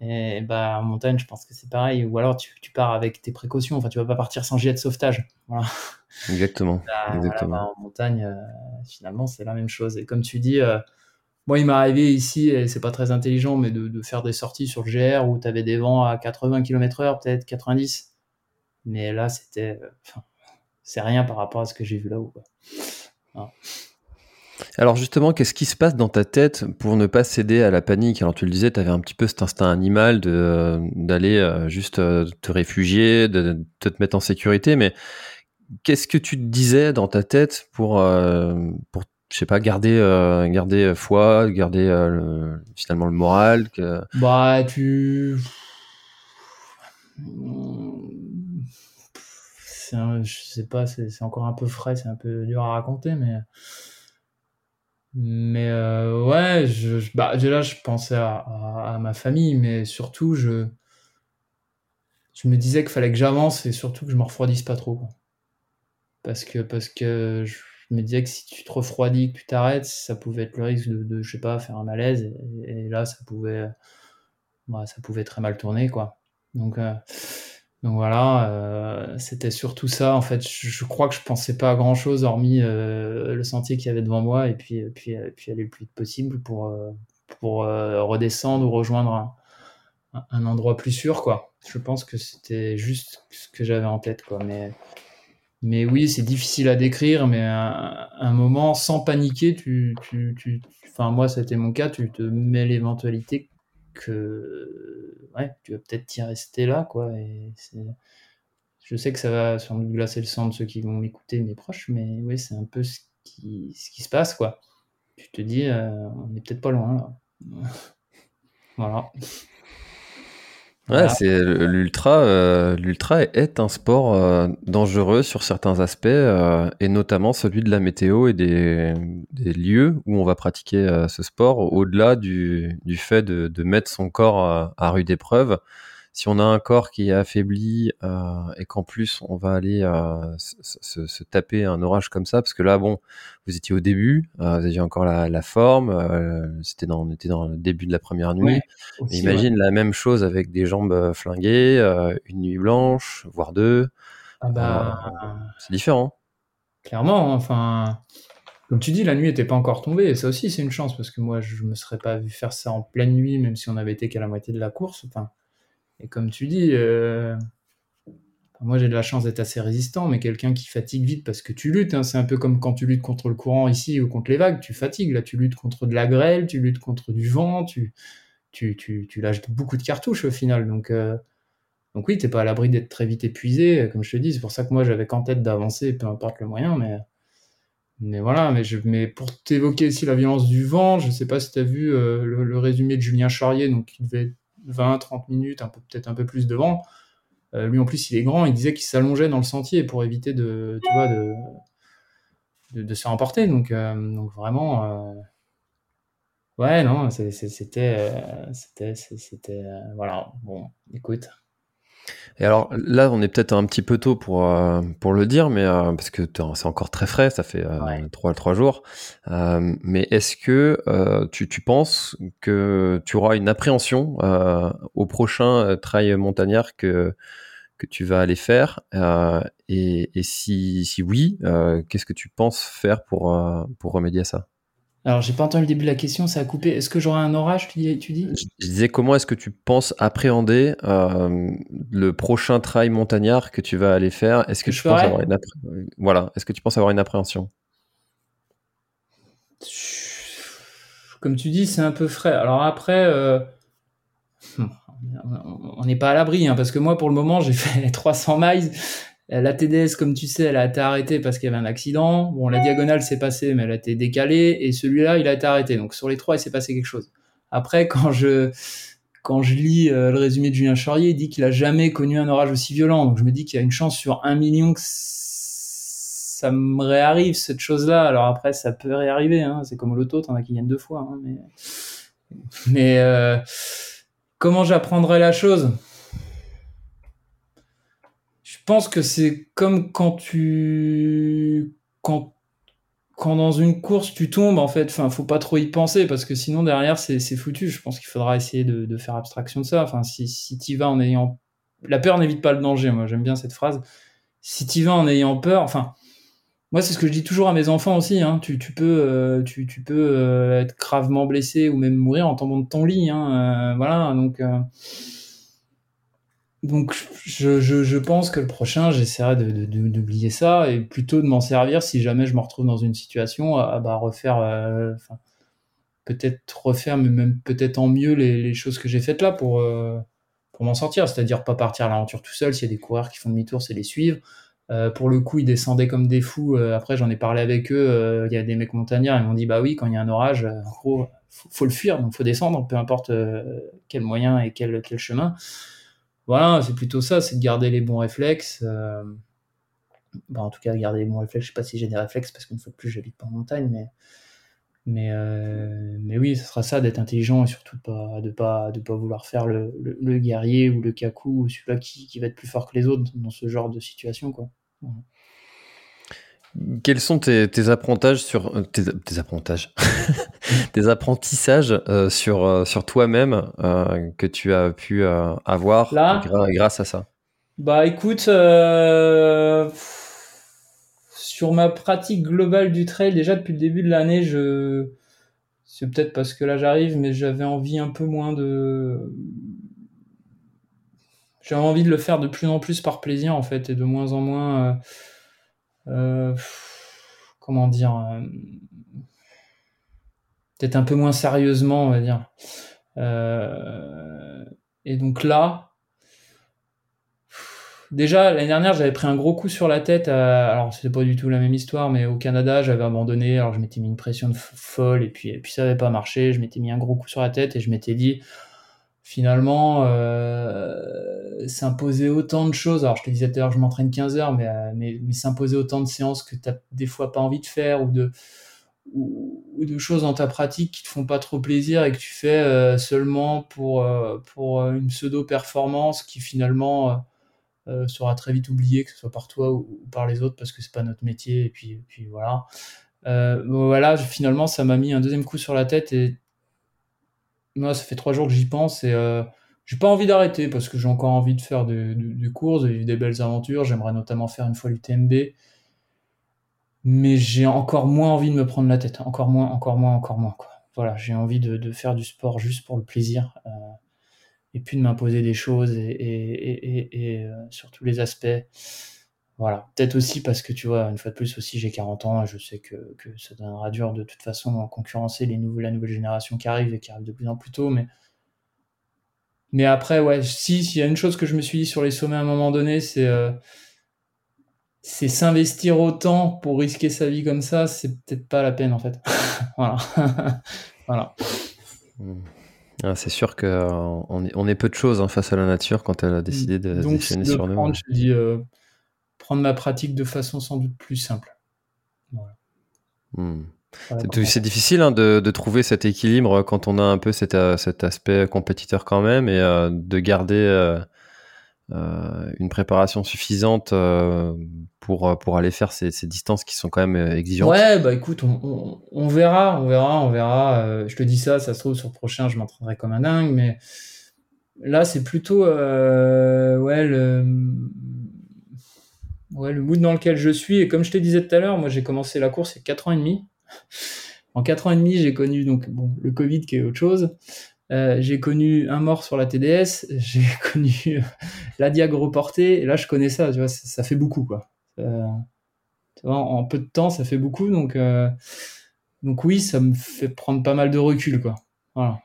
Et bah en montagne, je pense que c'est pareil. Ou alors tu, tu, pars avec tes précautions. Enfin, tu vas pas partir sans gilet de sauvetage. Voilà. Exactement. Bah, Exactement. Bah, en montagne, euh, finalement, c'est la même chose. Et comme tu dis, euh, moi, il m'est arrivé ici, et c'est pas très intelligent, mais de, de, faire des sorties sur le GR où tu avais des vents à 80 km/h, peut-être 90. Mais là, c'était, euh, c'est rien par rapport à ce que j'ai vu là-haut. Alors justement, qu'est-ce qui se passe dans ta tête pour ne pas céder à la panique? Alors tu le disais, tu avais un petit peu cet instinct animal de d'aller euh, juste euh, te réfugier, de, te mettre en sécurité, mais qu'est-ce que tu te disais dans ta tête pour euh, pour je sais pas garder garder foi, garder finalement le moral. Bah tu je sais pas, c'est encore un peu frais, c'est un peu dur à raconter, mais mais euh, ouais, je, je, bah, déjà, je pensais à, à, ma famille, mais surtout, je, je me disais qu'il fallait que j'avance et surtout que je me refroidisse pas trop. Parce que, parce que je me disais que si tu te refroidis, que tu t'arrêtes, ça pouvait être le risque de, je sais pas, faire un malaise. Et, là, ça pouvait, bah, ça pouvait très mal tourner, quoi. Donc, euh, donc voilà, euh, c'était surtout ça. En fait, je, crois que je pensais pas à grand chose hormis euh, le sentier qu'il y avait devant moi et puis, puis, puis aller le plus vite possible pour, pour redescendre ou rejoindre un, endroit plus sûr, quoi. Je pense que c'était juste ce que j'avais en tête, quoi. Mais oui, c'est difficile à décrire, mais un, un moment sans paniquer, tu, tu, tu, enfin moi, c'était mon cas, tu te mets l'éventualité que ouais, tu vas peut-être y rester là, quoi. Et je sais que ça va sans doute glacer le sang de ceux qui vont m'écouter, mes proches, mais oui, c'est un peu ce qui, se passe, quoi. Tu te dis, euh, on est peut-être pas loin, là. [LAUGHS] voilà. Ouais, c'est l'ultra. Euh, l'ultra est un sport euh, dangereux sur certains aspects, euh, et notamment celui de la météo et des, des lieux où on va pratiquer ce sport, au-delà du, du fait de, de, mettre son corps à rude épreuve si on a un corps qui est affaibli euh, et qu'en plus on va aller euh, se, se, taper un orage comme ça, parce que là, bon, vous étiez au début, euh, vous aviez encore la, la forme, c'était dans, on était dans le début de la première nuit. imagine la même chose avec des jambes flinguées, une nuit blanche, voire deux. Ah bah, c'est différent. Clairement, enfin, comme tu dis, la nuit n'était pas encore tombée, et ça aussi c'est une chance, parce que moi je me serais pas vu faire ça en pleine nuit, même si on avait été qu'à la moitié de la course. Enfin, et comme tu dis, euh, moi j'ai de la chance d'être assez résistant, mais quelqu'un qui fatigue vite parce que tu luttes, hein, c'est un peu comme quand tu luttes contre le courant ici ou contre les vagues, tu fatigues, là tu luttes contre de la grêle, tu luttes contre du vent, tu, lâches beaucoup de cartouches au final, donc... Euh, donc oui, pas à l'abri d'être très vite épuisé, comme je te dis. C'est pour ça que moi j'avais qu'en tête d'avancer, peu importe le moyen. Mais, voilà. Mais, je, pour t'évoquer aussi la violence du vent, je sais pas si tu as vu euh, le, résumé de Julien Charrier, donc il devait 20-30 minutes, un peu peut-être un peu plus de vent. Euh, lui en plus il est grand, il disait qu'il s'allongeait dans le sentier pour éviter de, tu vois, de, de, se faire emporter. Donc, euh, donc vraiment. Ouais, non, c'était, c'était, c'était, voilà. Bon, écoute, et alors là, on est peut-être un petit peu tôt pour, euh, pour le dire, mais euh, parce que c'est encore très frais, ça fait euh, trois, trois jours. mais est-ce que tu, tu, penses que tu auras une appréhension au prochain trail montagnard que, que tu vas aller faire? Et, et, si, si oui, qu'est-ce que tu penses faire pour, pour remédier à ça? Alors, j'ai pas entendu le début de la question, ça a coupé. Est-ce que j'aurai un orage, tu dis, tu dis? Je disais, comment est-ce que tu penses appréhender euh, le prochain trail montagnard que tu vas aller faire? Est-ce que, tu penses avoir une voilà, est-ce que tu penses avoir une appréhension? Comme tu dis, c'est un peu frais. Alors après, euh, [LAUGHS] on n'est pas à l'abri, hein, parce que moi, pour le moment, j'ai fait [LAUGHS] 300 miles. La TDS, comme tu sais, elle a été arrêtée parce qu'il y avait un accident. Bon, la diagonale s'est passée, mais elle a été décalée. Et celui-là, il a été arrêté. Donc sur les trois, il s'est passé quelque chose. Après, quand je, quand je lis euh, le résumé de Julien Chaurier, il dit qu'il a jamais connu un orage aussi violent. Donc je me dis qu'il y a une chance sur un million que ça me réarrive, cette chose-là. Alors après, ça peut réarriver. Hein. C'est comme au loto, t'en as qui gagnent deux fois. Hein. Mais, mais euh, comment j'apprendrai la chose? Pense que c'est comme quand tu quand quand dans une course tu tombes en fait. Enfin faut pas trop y penser parce que sinon derrière c'est foutu. Je pense qu'il faudra essayer de, faire abstraction de ça. Enfin si si vas en ayant la peur n'évite pas le danger moi j'aime bien cette phrase. Si tu vas en ayant peur enfin moi c'est ce que je dis toujours à mes enfants aussi hein, tu, tu peux euh, tu, tu peux euh, être gravement blessé ou même mourir en tombant de ton lit hein, euh, voilà. Donc donc je, pense que le prochain, j'essaierai d'oublier ça et plutôt de m'en servir si jamais je me retrouve dans une situation à, bah, refaire, euh, peut-être refaire, mais même peut-être en mieux les, choses que j'ai faites là pour, euh, pour m'en sortir. C'est-à-dire pas partir à l'aventure tout seul. S'il y a des coureurs qui font demi-tour, c'est les suivre. Euh, pour le coup, ils descendaient comme des fous. après, j'en ai parlé avec eux. Il y a des mecs montagnards, ils m'ont dit bah oui, quand il y a un orage, en gros, faut, faut le fuir, donc faut descendre, peu importe quel moyen et quel chemin voilà, c'est plutôt ça, c'est de garder les bons réflexes. Euh, en tout cas, garder les bons réflexes. Je sais pas si j'ai des réflexes parce qu'une fois de plus, j'habite pas en montagne, mais mais euh, mais oui, ce sera ça d'être intelligent et surtout pas de pas de pas vouloir faire le, guerrier ou le kaku ou celui-là qui, qui, va être plus fort que les autres dans ce genre de situation, quoi. Quels sont tes, apprentissages sur euh, tes, apprentissages, [LAUGHS] tes apprentissages euh, sur euh, sur toi-même que tu as pu avoir grâce à ça? Bah écoute, sur ma pratique globale du trail, déjà depuis le début de l'année, je c'est peut-être parce que là j'arrive, mais j'avais envie un peu moins de j'avais envie de le faire de plus en plus par plaisir en fait et de moins en moins euh, comment dire, euh, peut-être un peu moins sérieusement, on va dire. Euh, et donc là, déjà l'année dernière, j'avais pris un gros coup sur la tête. alors c'était pas du tout la même histoire, mais au Canada, j'avais abandonné. Alors je m'étais mis une pression folle et puis ça n'avait pas marché. Je m'étais mis un gros coup sur la tête et je m'étais dit finalement euh, s'imposer autant de choses. Alors je te disais tout à l'heure je m'entraîne 15 heures, mais, euh, mais, mais s'imposer autant de séances que tu as des fois pas envie de faire ou de, ou, de choses dans ta pratique qui te font pas trop plaisir et que tu fais euh, seulement pour, euh, pour une pseudo-performance qui finalement sera très vite oubliée, que ce soit par toi ou, par les autres, parce que c'est pas notre métier. Et puis, puis voilà. voilà, finalement, ça m'a mis un deuxième coup sur la tête et moi, ça fait trois jours que j'y pense et euh, j'ai pas envie d'arrêter parce que j'ai encore envie de faire des courses, et des belles aventures. J'aimerais notamment faire une fois l'UTMB. Mais j'ai encore moins envie de me prendre la tête. Encore moins, encore moins, encore moins. Voilà, j'ai envie de, faire du sport juste pour le plaisir. Euh, et puis de m'imposer des choses et, euh, sur tous les aspects. Voilà. Peut-être aussi parce que tu vois, une fois de plus aussi, j'ai 40 ans et je sais que, que ça donnera dur de toute façon en concurrencer les nouveaux, la nouvelle génération qui arrive et qui arrive de plus en plus tôt. Mais mais après, ouais, si, s'il y a une chose que je me suis dit sur les sommets à un moment donné, c'est euh, c'est s'investir autant pour risquer sa vie comme ça, c'est peut-être pas la peine en fait. [LAUGHS] voilà. [LAUGHS] voilà. Ah, c'est sûr qu'on euh, est, on est peu de choses hein, face à la nature quand elle a décidé de Donc, déchaîner sur prendre, nous. Je dis, euh, prendre ma pratique de façon sans doute plus simple. Voilà. Hmm. C'est difficile hein, de, trouver cet équilibre quand on a un peu cet, euh, aspect compétiteur quand même et euh, de garder euh, une préparation suffisante pour, pour aller faire ces, distances qui sont quand même exigeantes. Ouais, bah écoute, on, verra, on verra, on verra. je te dis ça, ça se trouve sur le prochain, je m'entraînerai comme un dingue, mais là c'est plutôt ouais, le, ouais, le mood dans lequel je suis. Et comme je te disais tout à l'heure, moi j'ai commencé la course il y a 4 ans et demi. En 4 ans et demi, j'ai connu donc bon, le Covid qui est autre chose. Euh, j'ai connu un mort sur la TDS, [LAUGHS] j'ai connu [LAUGHS] la diag reportée, et là je connais ça, tu vois, ça, fait beaucoup quoi. Euh, tu vois, en peu de temps, ça fait beaucoup, donc, euh, donc oui, ça me fait prendre pas mal de recul quoi. Voilà.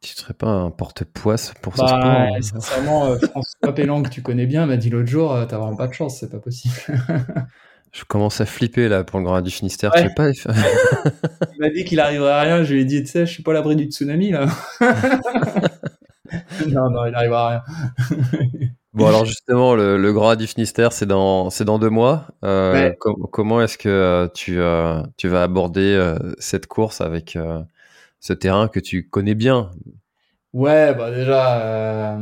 Tu serais pas un porte-poisse pour ce bah, sport hein Sincèrement, François Pélan, que tu connais bien, m'a dit l'autre jour, t'as vraiment pas de chance, c'est pas possible. [LAUGHS] Je commence à flipper là pour le Grand du Finistère. Ouais. pas. [LAUGHS] il m'a dit qu'il arriverait à rien. Je lui ai dit, tu sais, je suis pas à l'abri du tsunami là. [LAUGHS] non, non, il arrivera à rien. [LAUGHS] bon, alors justement, le, le Grand du Finistère, c'est dans, c'est dans deux mois. Euh, comment est-ce que euh, tu, euh, tu vas aborder cette course avec ce terrain que tu connais bien? Ouais, bah déjà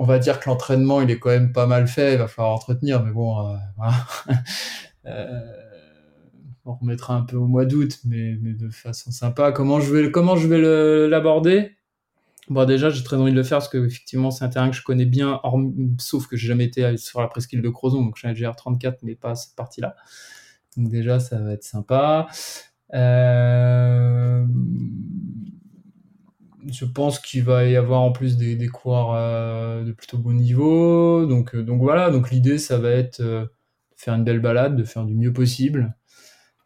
on va dire que l'entraînement, il est quand même pas mal fait, il va falloir entretenir, mais bon, euh, voilà. [LAUGHS] Euh, on remettra un peu au mois d'août, mais, de façon sympa. Comment je vais, comment je vais l'aborder? Bon, déjà, j'ai très envie de le faire parce que effectivement, c'est un terrain que je connais bien, sauf que j'ai jamais été sur la presqu'île de Crozon, donc je suis à GR34, mais pas cette partie-là. Donc déjà, ça va être sympa. Euh je pense qu'il va y avoir en plus des, des coureurs euh, de plutôt bon niveau. Donc, euh, donc voilà, donc l'idée, ça va être euh, de faire une belle balade, de faire du mieux possible.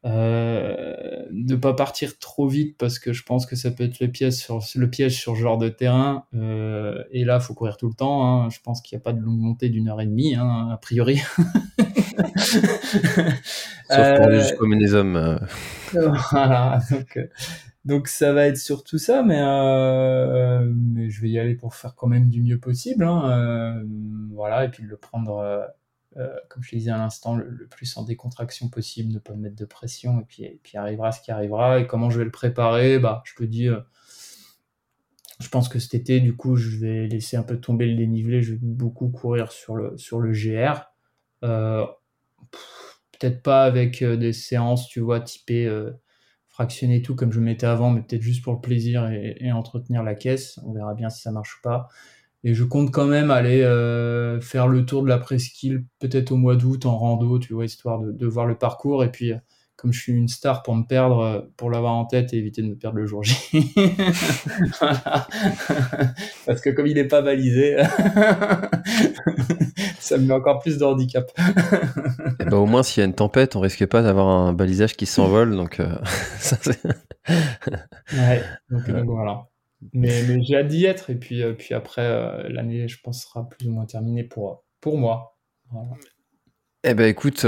de ne pas partir trop vite parce que je pense que ça peut être le piège sur, le piège sur ce genre de terrain. et là, il faut courir tout le temps. Hein. Je pense qu'il n'y a pas de longue montée d'une heure et demie, hein, a priori. [LAUGHS] Sauf pour jusqu'au hommes. [LAUGHS] voilà, donc donc ça va être surtout ça, mais, euh, mais je vais y aller pour faire quand même du mieux possible. Hein, euh, voilà, et puis le prendre, euh, comme je disais à l'instant, le, plus en décontraction possible, ne pas me mettre de pression, et puis, arrivera ce qui arrivera. Et comment je vais le préparer bah, Je peux dire, je pense que cet été, du coup, je vais laisser un peu tomber le dénivelé, je vais beaucoup courir sur le, sur le GR. Peut-être pas avec des séances, tu vois, typées fractionner tout comme je mettais avant, mais peut-être juste pour le plaisir et, entretenir la caisse. On verra bien si ça marche ou pas. Et je compte quand même aller euh, faire le tour de la presqu'île, peut-être au mois d'août en rando, tu vois, histoire de, voir le parcours. Et puis, euh, comme je suis une star pour me perdre, euh, pour l'avoir en tête et éviter de me perdre le jour J. [LAUGHS] Parce que comme il n'est pas balisé, [LAUGHS] ça me met encore plus de handicap. [LAUGHS] Eh ben, au moins, s'il y a une tempête, on risque pas d'avoir un balisage qui s'envole. Donc, euh, ouais, donc, voilà. Mais, j'ai hâte d'y être. Et puis, euh, puis après, l'année, je pense, sera plus ou moins terminée pour, pour moi. Eh ben écoute,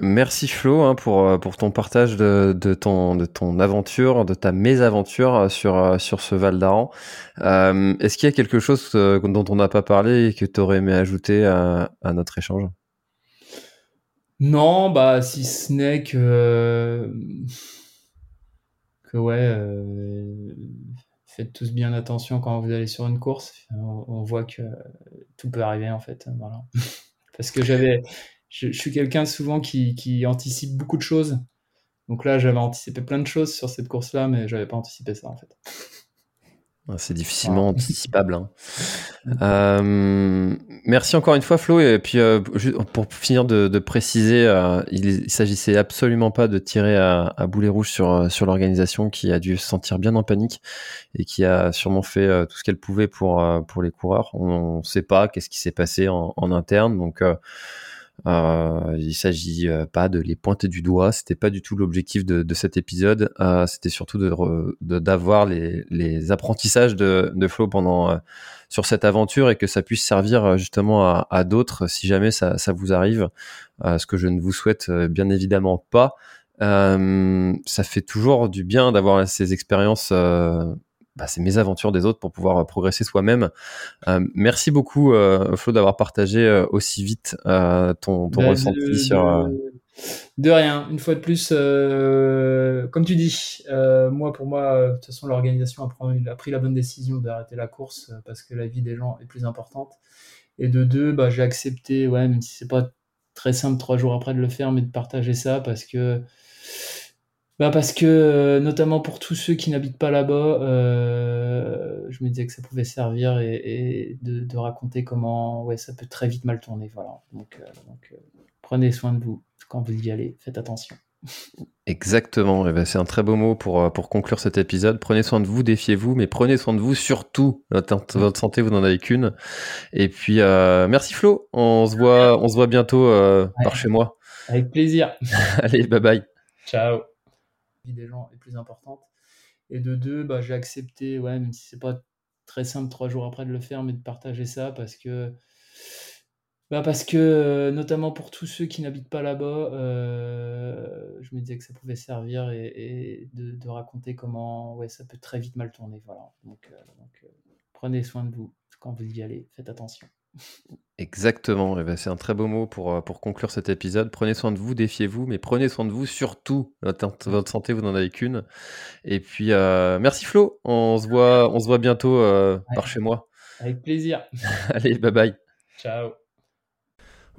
merci Flo hein, pour, pour ton partage de, ton, aventure, de ta mésaventure sur, sur ce Val d'Aran. Est-ce qu'il y a quelque chose dont on n'a pas parlé et que tu aurais aimé ajouter à, notre échange? Non, bah si ce n'est que que ouais, euh, faites tous bien attention quand vous allez sur une course. On, voit que tout peut arriver en fait. [LAUGHS] Parce que j'avais, je, suis quelqu'un souvent qui, qui anticipe beaucoup de choses. Donc là, j'avais anticipé plein de choses sur cette course-là, mais j'avais pas anticipé ça en fait. C'est difficilement anticipable. Hein. Euh, merci encore une fois, Flo. Et puis, euh, pour finir de, préciser, euh, il, ne s'agissait absolument pas de tirer à, boulet rouge sur, sur l'organisation qui a dû se sentir bien en panique et qui a sûrement fait tout ce qu'elle pouvait pour, pour les coureurs. On ne sait pas qu'est-ce qui s'est passé en, en interne. Donc, euh, il s'agit euh, pas de les pointer du doigt, c'était pas du tout l'objectif de, de, cet épisode. Euh, c'était surtout de d'avoir les, les, apprentissages de, de Flo pendant euh, sur cette aventure et que ça puisse servir euh, justement à, à d'autres si jamais ça, ça vous arrive. ce que je ne vous souhaite bien évidemment pas. ça fait toujours du bien d'avoir ces expériences bah, c'est mes aventures des autres pour pouvoir euh, progresser soi-même. Euh, merci beaucoup, euh, Flo, d'avoir partagé aussi vite ton, ton bah, ressenti de, sur. De, rien. Une fois de plus, comme tu dis, moi, pour moi, de toute façon, l'organisation a, a, pris la bonne décision d'arrêter la course parce que la vie des gens est plus importante. Et de deux, bah, j'ai accepté, ouais, même si c'est pas très simple trois jours après de le faire, mais de partager ça parce que bah parce que, euh, notamment pour tous ceux qui n'habitent pas là-bas, euh, je me disais que ça pouvait servir et, de, raconter comment ouais, ça peut très vite mal tourner. Voilà. Donc, euh, prenez soin de vous quand vous y allez, faites attention. Exactement, et ben c'est un très beau mot pour, pour conclure cet épisode. Prenez soin de vous, défiez-vous, mais prenez soin de vous surtout. Votre, santé, vous n'en avez qu'une. Et puis, merci Flo, on se voit, on se voit bientôt par chez moi. Avec plaisir. [LAUGHS] Allez, bye bye. Ciao vie des gens est plus importante. Et de deux, bah, j'ai accepté, ouais, même si c'est pas très simple trois jours après de le faire, mais de partager ça parce que, bah parce que euh, notamment pour tous ceux qui n'habitent pas là-bas, euh, je me disais que ça pouvait servir et, de, raconter comment ouais, ça peut très vite mal tourner. Voilà. Donc, euh, donc prenez soin de vous quand vous y allez, faites attention. Exactement, et ben c'est un très beau mot pour, euh, pour conclure cet épisode. Prenez soin de vous, défiez-vous, mais prenez soin de vous surtout. Votre, votre santé, vous n'en avez qu'une. Et puis, euh, merci Flo, on se voit, on se voit bientôt euh, par chez moi. Avec plaisir. [LAUGHS] Allez, bye bye. Ciao.